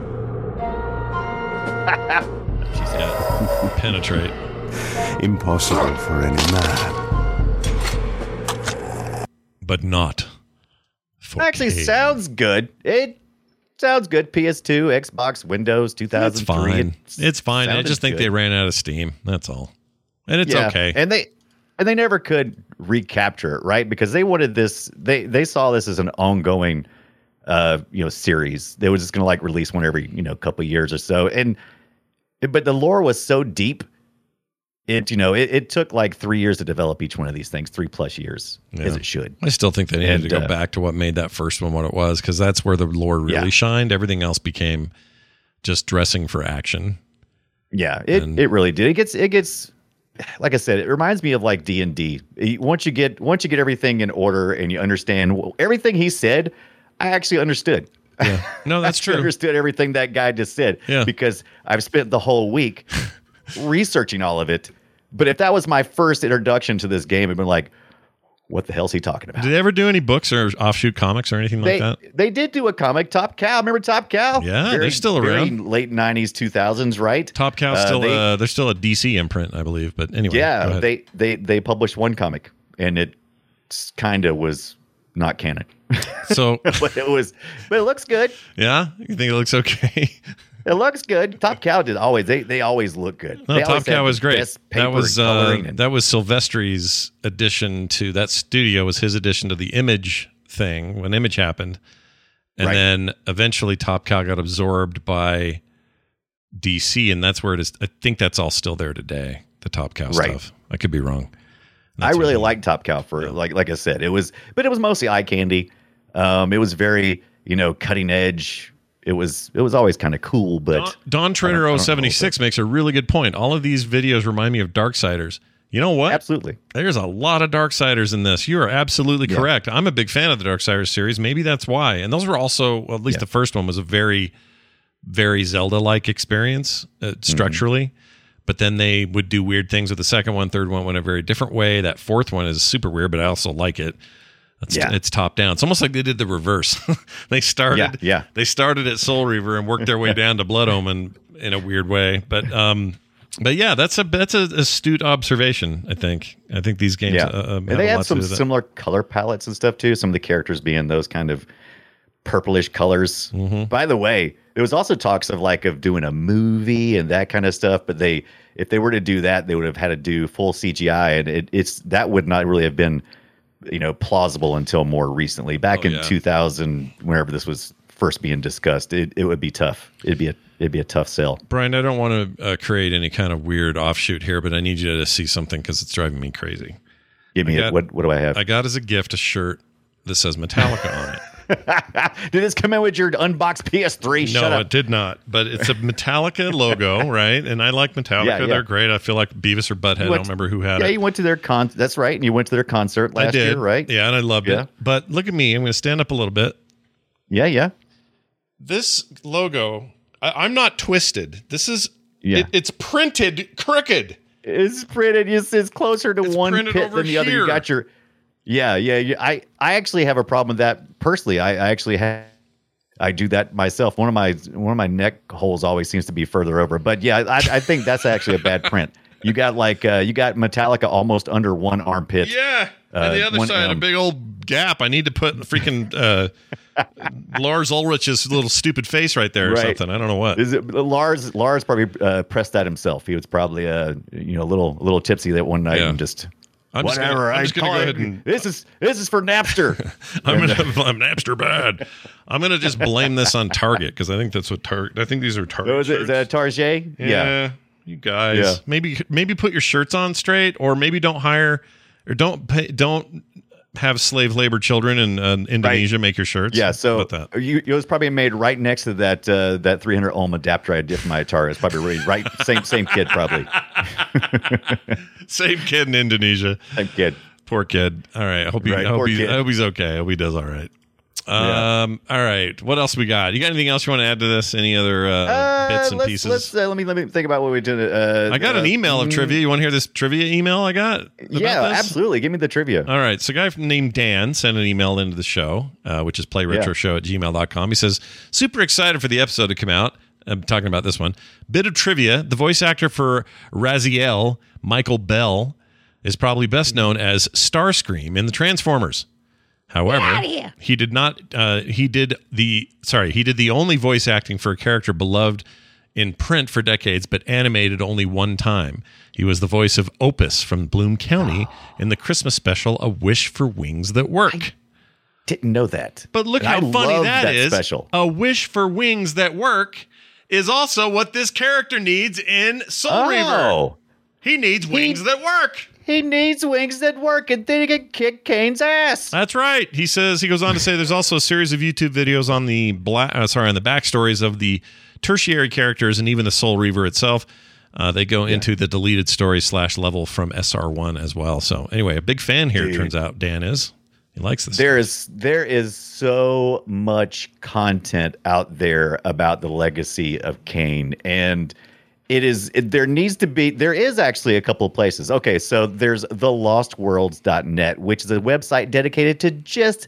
Yeah, penetrate. Impossible for any man. but not for Actually, Kain. sounds good. It sounds good. PS2, Xbox, Windows, 2003. It's fine. It It's fine. I just think good. they ran out of steam. That's all. And it's Yeah, okay. And they and they never could recapture it, right? Because they wanted this. They they saw this as an ongoing, uh, you know, series. They were just going to like release one every you know couple years or so. And but the lore was so deep. It you know it, it took like three years to develop each one of these things, three plus years, as it should. I still think they needed And, to go uh, back to what made that first one what it was because that's where the lore really Yeah. shined. Everything else became just dressing for action. Yeah, it, And- it really did. It gets it gets like I said, it reminds me of like D and D. Once you get once you get everything in order and you understand everything he said, I actually understood. Yeah. No, that's I true. understood everything that guy just said. Yeah. Because I've spent the whole week researching all of it. But if that was my first introduction to this game, I'd been like, what the hell's he talking about? Did they ever do any books or offshoot comics or anything They, like that? they did do a comic, Top Cow. Remember Top Cow? Yeah, they're still around. Late 90s, 2000s, right? Top Cow Uh, still they- uh, they're still a DC imprint, I believe. But anyway, yeah, they they they published one comic, and it kind of was not canon. so but it was, but it looks good. yeah, you think it looks okay? It looks good. Top Cow did always. They they always look good. No, Top Cow was great. That was uh, that was Silvestri's addition to that studio was his addition to the Image thing when Image happened, and Right. then eventually Top Cow got absorbed by DC, and that's where it is. I think that's all still there today. The Top Cow Right. stuff. I could be wrong. I really liked Top Cow for like like I said, it was, but it was mostly eye candy. Um, it was very you know cutting edge. It was it was always kind of cool, but Don Trader I 076 makes a really good point. All of these videos remind me of Darksiders. You know what? Absolutely. There's a lot of Darksiders in this. You are absolutely Yeah. correct. I'm a big fan of the Darksiders series. Maybe that's why. And those were also, well, at least the first one was a very, very Zelda like experience uh, Mm-hmm. structurally. but then they would do weird things with the second one, third one went a very different way. That fourth one is super weird, but I also like it. It's, Yeah. it's top down. It's almost like they did the reverse. they started, Yeah, yeah. they started at Soul Reaver and worked their way down to Blood Omen in a weird way. But, um, but yeah, that's a that's a astute observation. I think. I think these games. Yeah, Uh, uh, and have they a had lot some do with it. similar color palettes and stuff too. Some of the characters being those kind of purplish colors. Mm-hmm. By the way, there was also talks of like of doing a movie and that kind of stuff. But they, if they were to do that, they would have had to do full CGI, and it, it's that would not really have been, you know, plausible until more recently. Back Oh, in yeah. 2000, whenever this was first being discussed, it, it would be tough. It'd be a it'd be a tough sell. Brian, I don't want to uh, create any kind of weird offshoot here, but I need you to see something because it's driving me crazy. Give me I a, got- what what do I have? I got as a gift a shirt that says Metallica on it. Did this come in with your unboxed PS3? no, it did not. But it's a Metallica logo, right? And I like Metallica. Yeah, yeah. They're great. I feel like Beavis or Butthead. I don't remember who had yeah, it. Yeah, you went to their con. That's right, and you went to their concert last I did, year, right? Yeah, and I loved it. But look at me. I'm going to stand up a little bit. Yeah, yeah. This logo, I, I'm not twisted. This is, Yeah. it, it's printed crooked. It's printed. It's, it's closer to one pit than the other. You got your. Yeah, yeah, yeah. I I actually have a problem with that personally. I, I actually have. I do that myself. One of my one of my neck holes always seems to be further over. But yeah, I, I think that's actually a bad print. You got like uh, you got Metallica almost under one armpit. Yeah. and Uh, the other one side, a big old gap. I need to put freaking uh, Lars Ulrich's little stupid face right there or Right. something. I don't know what. Is it Lars? Lars probably uh, pressed that himself. He was probably uh, you know a little a little tipsy that one night Yeah. and just I'm just whatever. gonna- I'm just gonna go ahead and- this is this is for Napster. I'm gonna uh, I'm Napster bad. I'm gonna just blame this on Target because I think that's what Target. I think these are Target. Oh, is, that Target? Yeah. You guys, Yeah. maybe maybe put your shirts on straight, or maybe don't hire, or don't pay, don't have slave labor children in uh, Indonesia make your shirts. Yeah, so that? you, it was probably made right next to that uh, that 300 ohm adapter I did for my Atari. It's probably right, right same same kid probably. Same kid in Indonesia. Same kid. Poor kid. All right. I hope, he, Right, I hope, he. I hope he's okay. I hope he does all right. Yeah. Um. All right. What else we got? You got anything else you want to add to this? Any other uh, Uh, bits and let's, pieces? Let's uh, let me let me think about what we did. Uh, I got an uh, email of mm, trivia. You want to hear this trivia email I got? about Yeah, this? absolutely. Give me the trivia. All right. So, a guy named Dan sent an email into the show, uh, which is playretroshow at gmail.com. He says, Super excited for the episode to come out. I'm talking about this one. Bit of trivia the voice actor for Raziel, Michael Bell, is probably best known as Starscream in the Transformers. However, he did not. Uh, he did the sorry. He did the only voice acting for a character beloved in print for decades, but animated only one time. He was the voice of Opus from Bloom County in the Christmas special "A Wish for Wings That Work." Didn't know that. But look And how I funny love that is. special. A wish for wings that work is also what this character needs in Soul Reaver. Oh, He needs wings that work. He needs wings that work, and then he can kick Kain's ass. That's right. He says he goes on to say there's also a series of YouTube videos on the black, uh, sorry, on the backstories of the tertiary characters and even the Soul Reaver itself. Uh, they go into the deleted story slash level from SR1 as well. So anyway, a big fan here. It turns out Dan is. He likes this. There is there is so much content out there about the legacy of Kane, and it is it, there needs to be there is actually a couple of places. Okay, so there's thelostworlds.net, which is a website dedicated to just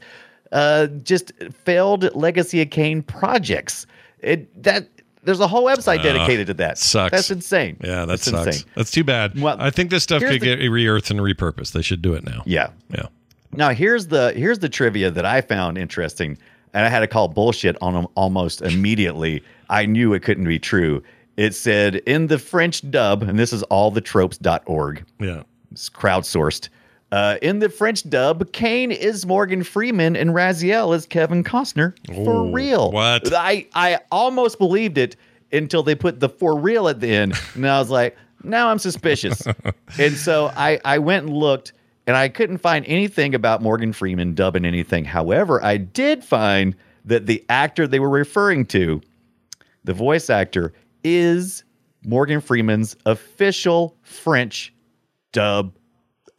uh just failed legacy of Kain projects. It that there's a whole website Uh, dedicated to that. sucks. That's insane. Yeah, that That's sucks. insane. That's too bad. Well, I think this stuff could the- get re-earthed and repurposed. They should do it now. Yeah. Yeah. Now here's the here's the trivia that I found interesting, and I had to call bullshit on them almost immediately. I knew it couldn't be true. It said in the French dub, and this is allthetropes.org. Yeah. It's crowdsourced. Uh, in the French dub, Kain is Morgan Freeman and Raziel is Kevin Costner for Ooh, real. what? I I almost believed it until they put the for real at the end, and I was like, now I'm suspicious. and so I I went and looked, and I couldn't find anything about Morgan Freeman dubbing anything. However, I did find that the actor they were referring to, the voice actor, is Morgan Freeman's official French dub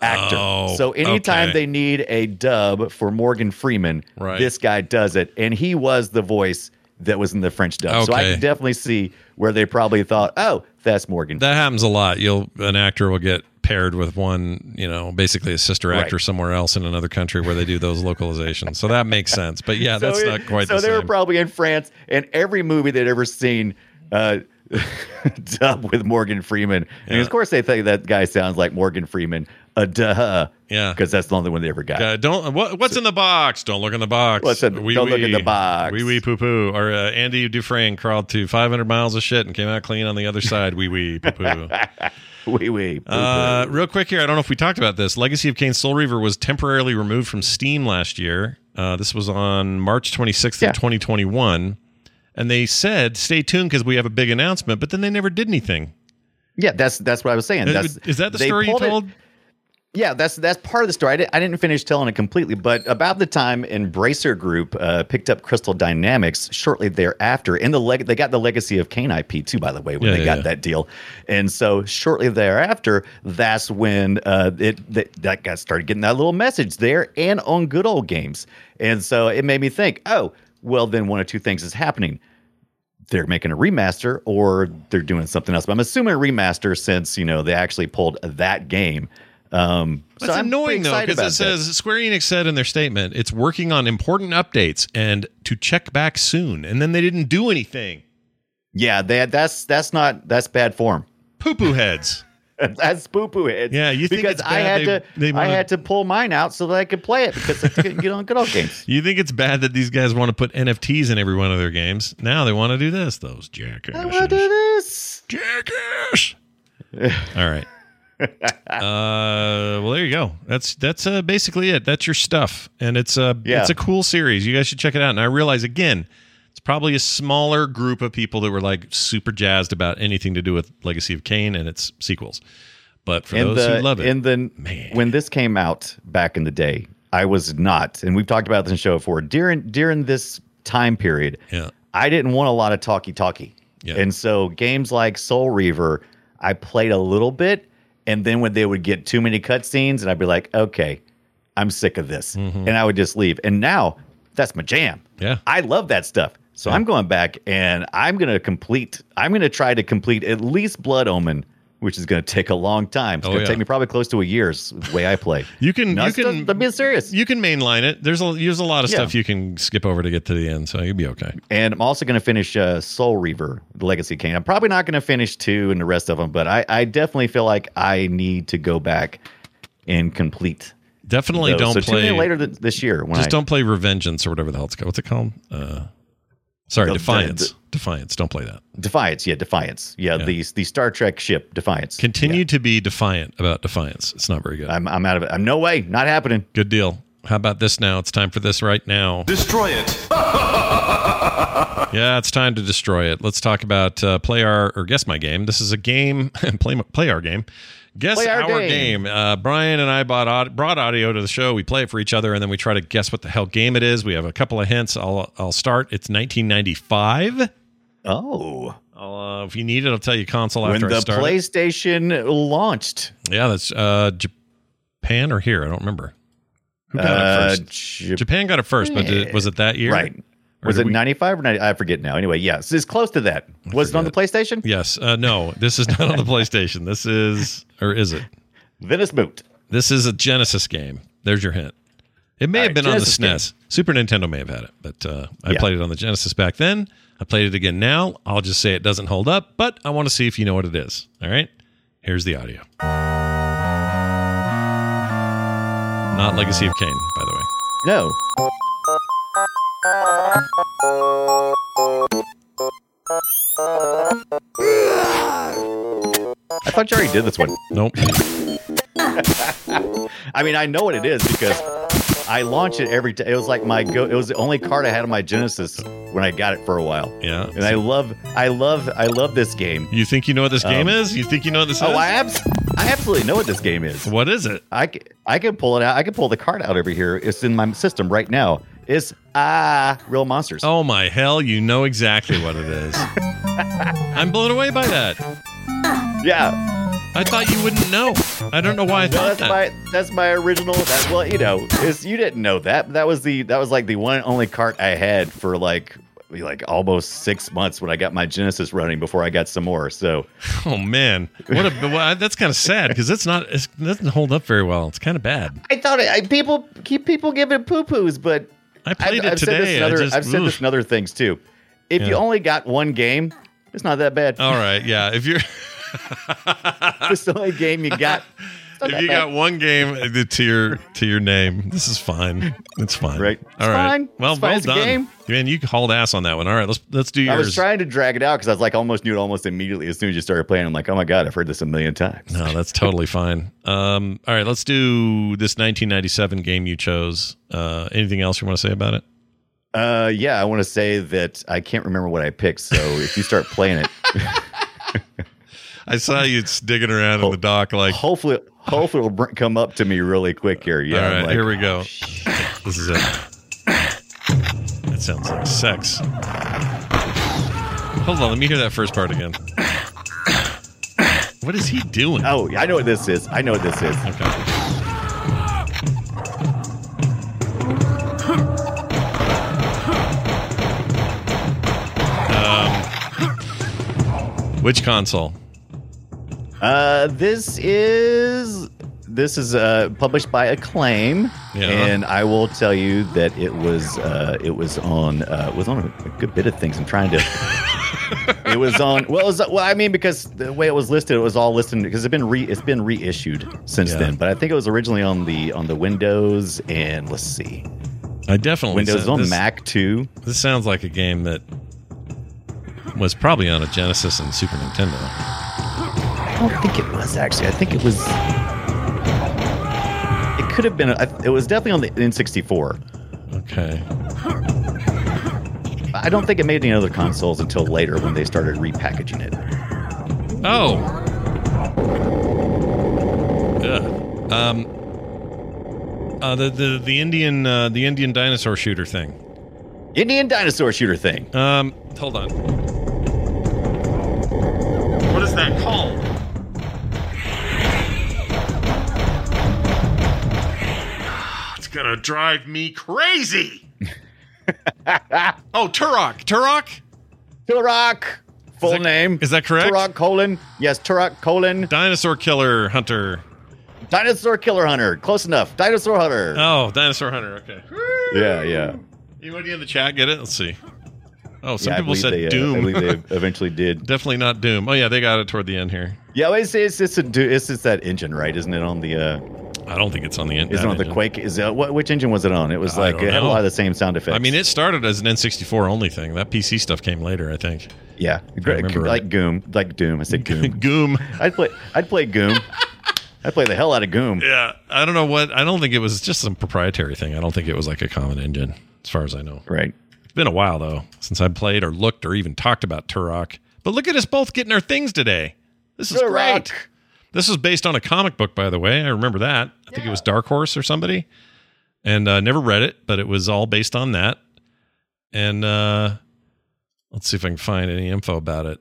actor. Oh, so anytime okay. they need a dub for Morgan Freeman, Right. this guy does it, and he was the voice that was in the French dub. So I can definitely see where they probably thought, "Oh, that's Morgan. That happens a lot. You'll an actor will get paired with one, you know, basically a sister Right. actor somewhere else in another country where they do those localizations. So that makes sense. But yeah, that's So not it- quite so the they were probably in France, and every movie they'd ever seen, uh, dub with Morgan Freeman. And of course, they think that guy sounds like Morgan Freeman. Uh, duh. Yeah, because that's the only one they ever got. Uh, don't what, what's in the box? Don't look in the box. What's in- don't look in the box. Wee wee poo poo. Or uh, Andy Dufresne crawled to 500 miles of shit and came out clean on the other side. Wee wee poo poo. Wee wee. Uh, real quick here, I don't know if we talked about this. Legacy of Kain Soul Reaver was temporarily removed from Steam last year. Uh, this was on March 26th Yeah. of 2021. And they said, stay tuned because we have a big announcement, but then they never did anything. Yeah, that's that's what I was saying. That's, is that the story you pulled it- told? Yeah, that's that's part of the story. I didn't, I didn't finish telling it completely, but about the time Embracer Group uh, picked up Crystal Dynamics shortly thereafter, in the leg- they got the Legacy of Kain IP too, by the way, when Yeah, they yeah, got yeah. that deal, and so shortly thereafter, that's when uh, it that, that got started getting that little message there and on good old games, and so it made me think, oh, well, then one of two things is happening they're making a remaster or they're doing something else. But I'm assuming a remaster since you know they actually pulled that game. Um, so That's I'm annoying though, because it that. says Square Enix said in their statement it's working on important updates and to check back soon, and then they didn't do anything. Yeah, that that's that's not that's bad form. Poo poo heads. that's poo poo heads. Yeah, you think because it's I had they- to they I wanna- had to pull mine out so that I could play it because I couldn't get on good old games. You think it's bad that these guys want to put NFTs in every one of their games? Now they want to do this. Those jackasses. I want to do this. Jackass. All right. Uh, well, there you go. That's that's uh, basically it. That's your stuff, and it's a Yeah. it's a cool series. You guys should check it out. And I realize again, it's probably a smaller group of people that were like super jazzed about anything to do with Legacy of Kain and its sequels. But for those the who love it, in the when this came out back in the day, I was not, and we've talked about this in the show before. During during this time period, yeah, I didn't want a lot of talkie talkie, Yeah. and so games like Soul Reaver, I played a little bit, and then when they would get too many cutscenes, and I'd be like, okay, I'm sick of this, and I would just leave. And now that's my jam. Mm-hmm. Yeah. I love that stuff. So I'm going back and I'm going to complete, I'm going to try to complete at least Blood Omen, which is going to take a long time. It's Oh, going to yeah. take me probably close to a year's way I play. you can No, you can I'm being serious. You can mainline it. There's a there's a lot of Yeah. stuff you can skip over to get to the end, so you'll be okay. And I'm also going to finish uh, Soul Reaver, The Legacy King. I'm probably not going to finish two and the rest of them, but I, I definitely feel like I need to go back and complete. Definitely those. don't so play later th- this year. When Just I, don't play Revengeance or whatever the hell it's called. What's it called? Uh, sorry, The- the- Defiance. the- Defiance. Don't play that. Defiance, yeah, Defiance, yeah, Yeah. the the Star Trek ship Defiance. Continue to be defiant about Defiance. It's not very good. I'm I'm out of it. I'm no way, not happening. Good deal. How about this now? It's time for this right now. Destroy it. Yeah, it's time to destroy it. Let's talk about uh, play our or guess my game. This is a game. play play our game. Guess our our, game. game. Uh, Brian and I bought brought audio to the show. We play it for each other, and then we try to guess what the hell game it is. We have a couple of hints. I'll I'll start. It's 1995. Oh, uh, if you need it, I'll tell you console when after I the start. it. PlayStation launched, Yeah, that's uh, Japan or here. I don't remember. Who got Uh, it first? Japan got it first, but did, was it that year? right? Or Was it we- 95 or 90? I forget now. Anyway, yes, it's close to that. Was it on the PlayStation? Yes. Uh, no, this is not on the PlayStation. This is, or is it? Then it's moot. This is a Genesis game. There's your hint. It may All have been Genesis on the SNES. Super Nintendo may have had it, but uh, I Yeah. played it on the Genesis back then. I played it again now. I'll just say it doesn't hold up, but I want to see if you know what it is. All right. Here's the audio. Not Legacy of Kain, by the way. No. I thought you already did this one. Nope. I mean, I know what it is because I launch it every day. It was like my go. It was the only card I had on my Genesis when I got it for a while. Yeah. And I love, I love, I love this game. You think you know what this game Um, is? You think you know what this Oh, is? I, abs- I absolutely know what this game is. What is it? I, c- I can pull it out. I can pull the card out over here. It's in my system right now. It's ah, real monsters. Oh my hell! You know exactly what it is. I'm blown away by that. Yeah. I thought you wouldn't know. I don't know why I No, thought that's that. my that's my original. That, well, you know, is you didn't know that. That was the that was like the one and only cart I had for like like almost six months when I got my Genesis running before I got some more. So, oh man, what a well, that's kind of sad because it's not it doesn't hold up very well. It's kind of bad. I thought it, I, people keep people giving poo poos, but I played I've, it I've Said today. this in I other, just- I've said this in other things too. If you only got one game, it's not that bad. All right, yeah. If you're it's the only game you got. It's if you bad. got one game to your to your name, this is fine. It's fine. Right. All It's right. fine. Well, It's fine. well It's a done. game. Man, you hauled ass on that one. All right, let's let's do yours. I was trying to drag it out because I was like, almost knew it almost immediately as soon as you started playing. I'm like, oh my god, I've heard this a million times. No, that's totally fine. Um, all right, let's do this 1997 game you chose. Uh, anything else you want to say about it? Uh, yeah, I want to say that I can't remember what I picked. So if you start playing it, I saw you digging around in the dock, like. hopefully, hopefully it'll br- come up to me really quick here. Yeah, all like, here we go. This is it. That sounds like sex. Hold on, let me hear that first part again. What is he doing? Oh, I know what this is. I know what this is. Okay. Um, which console? Uh, this is this is uh, published by Acclaim, Yeah. and I will tell you that it was uh, it was on uh, was on a, good bit of things. I'm trying to. it was on well, it was, well. I mean, because the way it was listed, it was all listed because it's been re it's been reissued since Yeah. then. But I think it was originally on the on the Windows and let's see, I definitely Windows on this, Mac too. This sounds like a game that was probably on a Genesis and Super Nintendo. I don't think it was actually. I think it was. It could have been. It was definitely on the N64. Okay. I don't think it made any other consoles until later when they started repackaging it. Oh. Ugh. Um. Uh, the the the Indian uh, the Indian dinosaur shooter thing. Indian dinosaur shooter thing. Um. Hold on. What is that called? Gonna drive me crazy. oh, Turok. Turok. Turok. Full name. Is that correct? Turok colon. Yes, Turok colon. Dinosaur killer hunter. Dinosaur killer hunter. Close enough. Dinosaur hunter. Oh, dinosaur hunter. Okay. Yeah, yeah. Anybody in the chat get it? Let's see. Oh, some Yeah, people said they, uh, Doom. I believe they eventually did. Definitely not Doom. Oh yeah, they got it toward the end here. Yeah, it's it's it's, a, it's it's that engine, right? Isn't it on the? uh I don't think it's on the end. Isn't it on the engine. Quake? Is uh, what which engine was it on? It was like it had a lot of the same sound effects. I mean, it started as an N64 only thing. That PC stuff came later, I think. yeah, I like right. Goom, like Doom. I said Goom. Goom. I'd play. I'd play Goom. I'd play the hell out of Goom. Yeah, I don't know what. I don't think it was just some proprietary thing. I don't think it was like a common engine, as far as I know. Right. It's been a while though since I played or looked or even talked about Turok. But look at us both getting our things today. This is Turok. great. This is based on a comic book, by the way. I remember that. I think it was Dark Horse or somebody, and uh, never read it, but it was all based on that. And uh, let's see if I can find any info about it.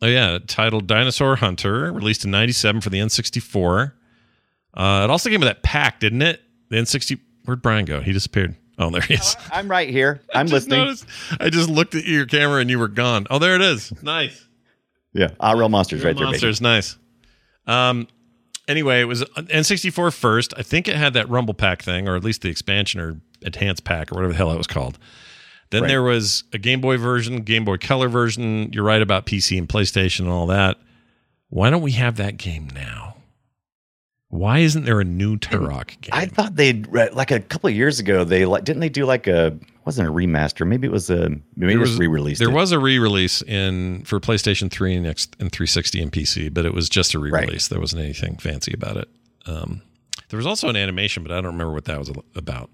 Oh yeah, titled Dinosaur Hunter, released in '97 for the N64. Uh, it also came with that pack, didn't it? The N60. Where'd Brian go? He disappeared. Oh, there he is. I'm right here. I'm I listening. noticed- I just looked at your camera and you were gone. Oh, there it is. Nice. Yeah, ah, real monsters right there, baby. Monsters, nice. Um. Anyway, it was N64 first. I think it had that Rumble Pack thing, or at least the expansion or enhanced pack, or whatever the hell it was called. Then Right. there was a Game Boy version, Game Boy Color version. You're right about PC and PlayStation and all that. Why don't we have that game now? Why isn't there a new Turok game? I thought they'd like a couple of years ago. They like didn't they do like a wasn't a remaster? Maybe it was a maybe it was re-released. There it. was a re-release in for PlayStation 3 and, X, and 360 and PC, but it was just a re-release. There wasn't anything fancy about it. Um, there was also an animation, but I don't remember what that was about.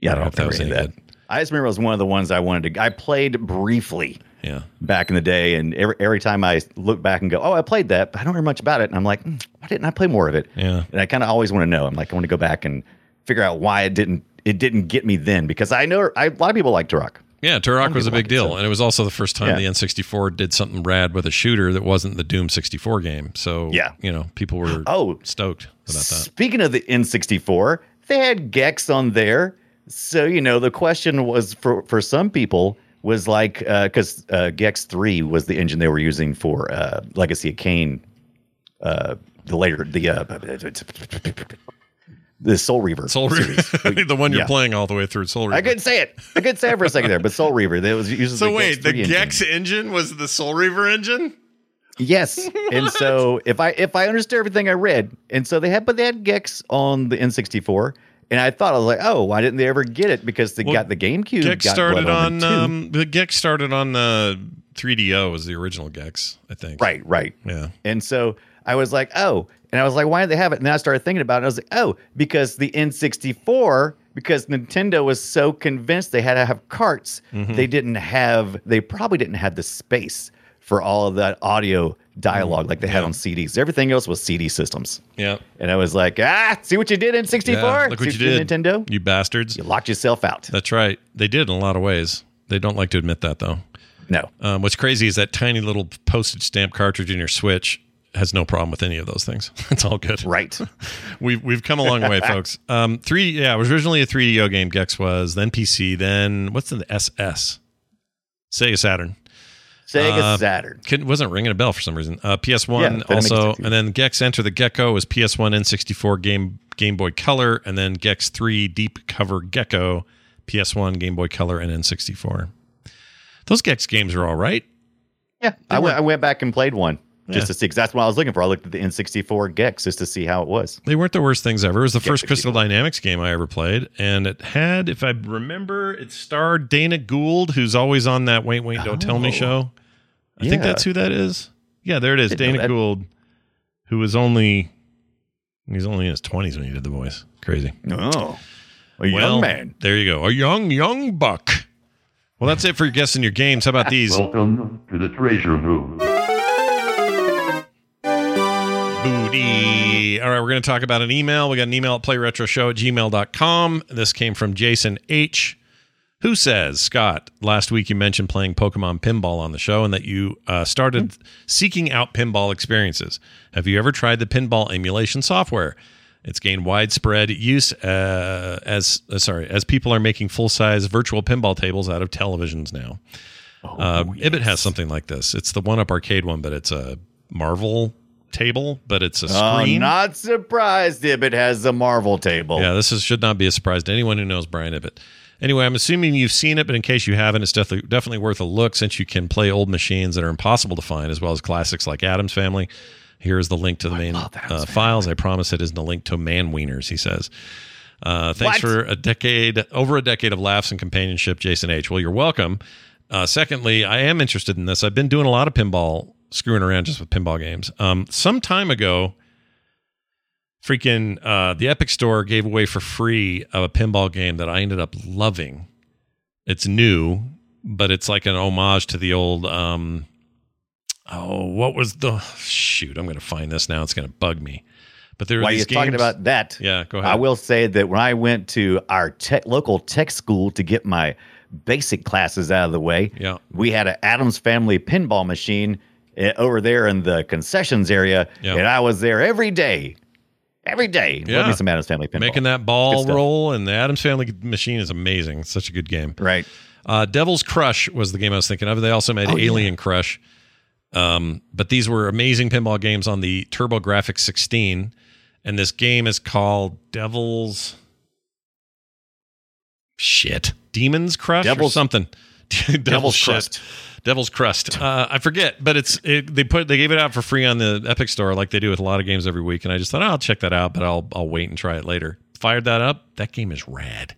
yeah. I I don't don't know if that was any that. I just remember it was one of the ones I wanted to. I played briefly Yeah. back in the day, and every every time I look back and go, "Oh, I played that," but I don't remember much about it, and I'm like, "Hmm, "Why didn't I play more of it?" Yeah. And I kind of always want to know. I'm like, I want to go back and figure out why it didn't it didn't get me then because I know I, a lot of people like Turok. Yeah, Turok was a big like it, deal, so- and it was also the first time Yeah. the N64 did something rad with a shooter that wasn't the Doom 64 game. So Yeah. you know, people were Oh, stoked about that. Speaking of the N64, they had Gex on there. So, you know, the question was for, for some people, was like because uh, Gex three was the engine they were using for uh, Legacy of Kain. Uh, the later the uh, the Soul Reaver. Soul Reaver, the one you're Yeah. playing all the way through. Soul Reaver. I couldn't say it. I couldn't say it for a second there, but Soul Reaver. That was using so the wait, Gex the 3 engine. Gex engine was the Soul Reaver engine. Yes, and so if I if I understood everything I read, and so they had but they had Gex on the N64, and I thought I was like, oh, why didn't they ever get it? Because they Well, got the GameCube. Gex started on um, the Gex started on the 3DO was the original Gex, I think. Right, right. Yeah. And so I was like, oh, and I was like, why did they have it? And then I started thinking about it. And I was like, oh, because the N64, because Nintendo was so convinced they had to have carts, Mhm. they didn't have, they probably didn't have the space for all of that audio dialogue like they had on CDs. Everything else was CD systems. Yeah. And I was like, ah, see what you did in 64? Yeah, look what See you did, Nintendo? You bastards. You locked yourself out. That's right. They did in a lot of ways. They don't like to admit that though. No. Um, what's crazy is that tiny little postage stamp cartridge in your Switch has no problem with any of those things. It's all good. Right. we've we've come a long way, folks. Um, three yeah, it was originally a 3DO game. Gex was then PC. Then what's the SS? Sega Saturn. Sega Uh, Saturn. Couldn't, wasn't ringing a bell for some reason. Uh, PS1 that makes also, and then Gex Enter the Gecko was PS1 N64 Game Game Boy Color, and then Gex 3 Deep Cover Gecko, PS1 Game Boy Color and N64. Those Gex games are all right. Yeah, I went, I went back and played one just Yeah. to see. Because that's what I was looking for. I looked at the N64 Gex just to see how it was. They weren't the worst things ever. It was the Gex first Crystal Dynamics game I ever played, and it had, if I remember, it starred Dana Gould, who's always on that "Wait, Wait, Don't Tell Me" Oh. show. I think that's who that is. Yeah, there it is. Dana that. Gould, who was only he's only in his twenties when he did the voice. Crazy. Oh, a young Well, man. There you go. A young young buck. Well, that's it for guessing your games. How about these? Welcome to the treasure room. Booty. All right, we're going to talk about an email. We got an email at playretroshow at gmail.com. This came from Jason H., who says, Scott, last week you mentioned playing Pokemon Pinball on the show and that you uh, started seeking out pinball experiences. Have you ever tried the pinball emulation software? It's gained widespread use uh, as uh, sorry as people are making full size virtual pinball tables out of televisions now. uh, Ibbett has something like this. It's the one up arcade one, but it's a Marvel table, but it's a Oh, screen. not surprised Ibbett has the Marvel table. Yeah, this is, should not be a surprise to anyone who knows Brian Ibbett. Anyway, I'm assuming you've seen it, but in case you haven't, it's definitely definitely worth a look since you can play old machines that are impossible to find, as well as classics like Addams Family. Here is the link to the main uh, files. I promise it isn't a link to Man Wieners, he says. Uh, thanks What? for a decade, over a decade of laughs and companionship, Jason H. Well, you're welcome. Uh, secondly, I am interested in this. I've been doing a lot of pinball, screwing around just with pinball games. Um, some time ago, freaking uh, the Epic Store gave away for free a pinball game that I ended up loving. It's new, but it's like an homage to the old. Um, oh, what was the shoot? I'm going to find this now. It's going to bug me. But there While you're talking about that, Yeah, go ahead. I will say that when I went to our tech, local tech school to get my basic classes out of the way, Yeah. we had an Addams Family pinball machine eh, over there in the concessions area, Yeah. and I was there every day, every day. Yeah. Love me some Addams Family pinball. Making that ball roll and the Addams Family machine is amazing. It's such a good game. Right. Uh, Devil's Crush was the game I was thinking of. They also made Oh, yeah. Alien Crush. Um, but these were amazing pinball games on the TurboGrafx 16. And this game is called Devil's Shit. Demon's Crush or something. Devil's, Devil's Shit. Crust. Devil's Crust. Uh, I forget, but it's it, they put they gave it out for free on the Epic Store like they do with a lot of games every week, and I just thought oh, I'll check that out, but I'll I'll wait and try it later. Fired that up. That game is rad.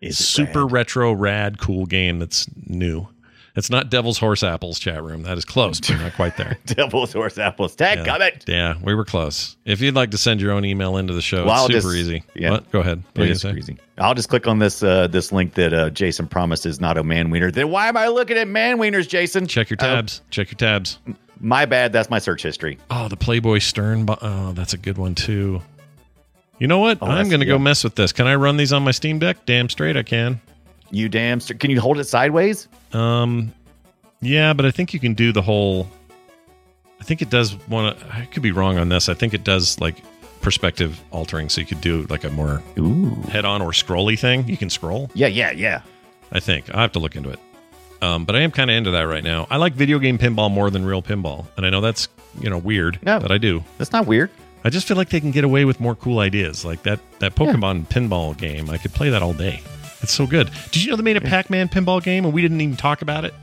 Is super retro, rad, cool game that's new. It's not Devil's Horse Apples chat room. That is close, but not quite there. Devil's Horse Apples. Tag Yeah. comment. Yeah, we were close. If you'd like to send your own email into the show, Well, super just- easy. yeah. What? Go ahead. What are It you is gonna say? easy. I'll just click on this uh, this link that uh, Jason promised is not a man wiener. Then why am I looking at man wieners, Jason? Check your Uh, tabs. Check your tabs. my bad. That's my search history. Oh, the Playboy Stern. Oh, that's a good one too. You know what? Oh, I'm going to go mess with this. Can I run these on my Steam Deck? Damn straight I can. You damn. Can you hold it sideways? Um, yeah, but I think you can do the whole. I think it does want to. I could be wrong on this. I think it does like perspective altering, so you could do like a more Ooh. head-on or scrolly thing. You can scroll. Yeah, yeah, yeah. I think I have to look into it. Um, but I am kind of into that right now. I like video game pinball more than real pinball, and I know that's you know weird, No. but I do. That's not weird. I just feel like they can get away with more cool ideas, like that that Pokemon pinball game. I could play that all day. It's so good. Did you know they made a Pac-Man pinball game, and we didn't even talk about it?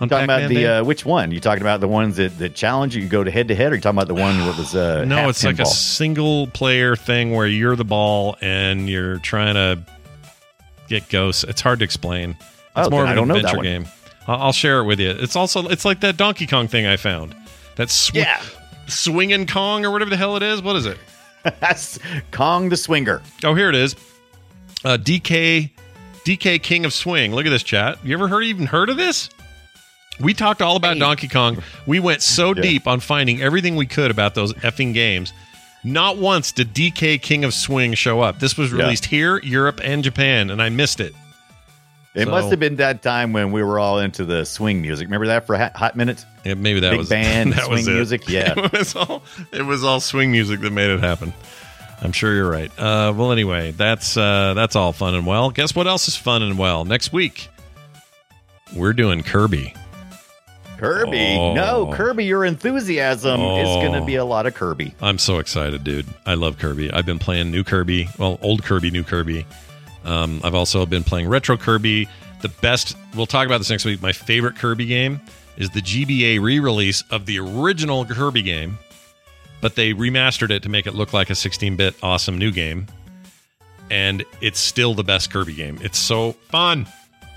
On talking about Pac-Man the uh, which one? You talking about the ones that, that challenge you you go to head to head, or you talking about the one that was uh, no, it's like a single player thing where you're the ball and you're trying to get ghosts. It's hard to explain. It's Oh, more of I an don't know that adventure game. I'll, I'll share it with you. It's also it's like that Donkey Kong thing I found. That sw- Yeah. swinging Kong or whatever the hell it is. What is it? That's Kong the Swinger. Oh, here it is. Uh, DK DK King of Swing. Look at this chat. You ever heard even heard of this? We talked all about Donkey Kong. We went so deep on finding everything we could about those effing games. Not once did DK King of Swing show up. This was Yeah. released here, Europe, and Japan, and I missed it. It So- must have been that time when we were all into the swing music. Remember that for a hot, hot minute? Yeah, maybe that Big was band, that was swing it. music, yeah. it was all it was all swing music that made it happen. I'm sure you're right. Uh, well, anyway, that's uh, that's all fun and well. Guess what else is fun and well? Next week, we're doing Kirby. Kirby. Oh. No, Kirby, your enthusiasm is Oh. going to be a lot of Kirby. I'm so excited, dude. I love Kirby. I've been playing new Kirby, well, old Kirby, new Kirby. Um, I've also been playing retro Kirby. The best, we'll talk about this next week. My favorite Kirby game is the GBA re release of the original Kirby game, but they remastered it to make it look like a 16 bit awesome new game. And it's still the best Kirby game. It's so fun.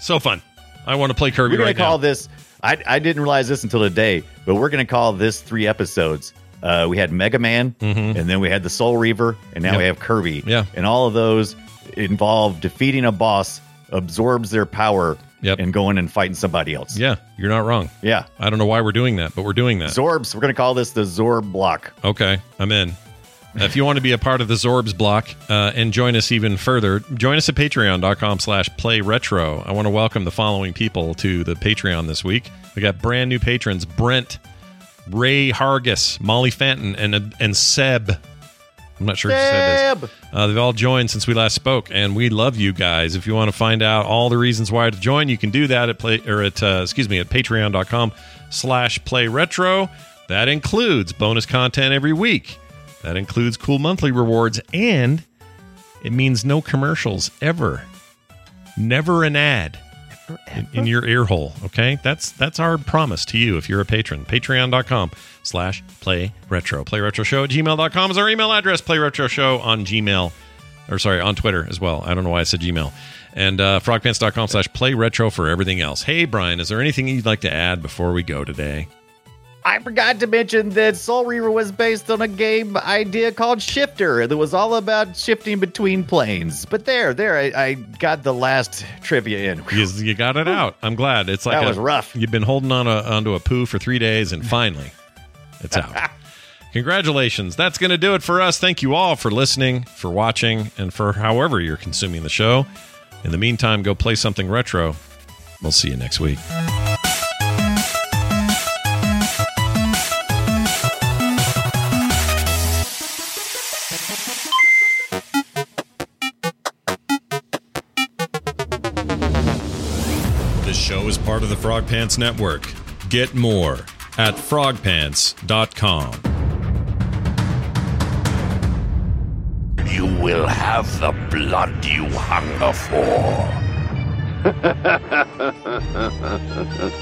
So fun. I want to play Kirby We're going right to call now. this, I, I didn't realize this until today, but we're going to call this three episodes. Uh, we had Mega Man, and then we had the Soul Reaver, and now Yep. we have Kirby. Yeah. And all of those involve defeating a boss, absorbs their power, Yep. and going and fighting somebody else. Yeah, you're not wrong. Yeah. I don't know why we're doing that, but we're doing that. Zorbs. We're going to call this the Zorb block. Okay, I'm in. If you want to be a part of the Zorbs block uh, and join us even further, join us at patreon.com slash play retro. I want to welcome the following people to the Patreon this week. We got brand new patrons Brent, Ray Hargis, Molly Fenton, and and Seb. I'm not sure who Seb is. Uh, they've all joined since we last spoke, and we love you guys. If you want to find out all the reasons why to join, you can do that at play or at uh, excuse me at patreon.com slash play retro. That includes bonus content every week. That includes cool monthly rewards, and it means no commercials ever. Never an ad in, in your ear hole. Okay, that's that's our promise to you if you're a patron. Patreon.com slash play retro. Play retro show at gmail.com is our email address. Play retro show on Gmail or sorry, on Twitter as well. I don't know why I said Gmail. And uh, frogpants.com slash play retro for everything else. Hey, Brian, is there anything you'd like to add before we go today? I forgot to mention that Soul Reaver was based on a game idea called Shifter that was all about shifting between planes. But there, there, I, I got the last trivia in. You, you got it out. I'm glad. It's like That a- was rough. You've been holding on a, onto a poo for three days, and finally, it's out. Congratulations. That's going to do it for us. Thank you all for listening, for watching, and for however you're consuming the show. In the meantime, go play something retro. We'll see you next week. Part of the Frog Pants Network. Get more at frogpants.com. You will have the blood you hunger for.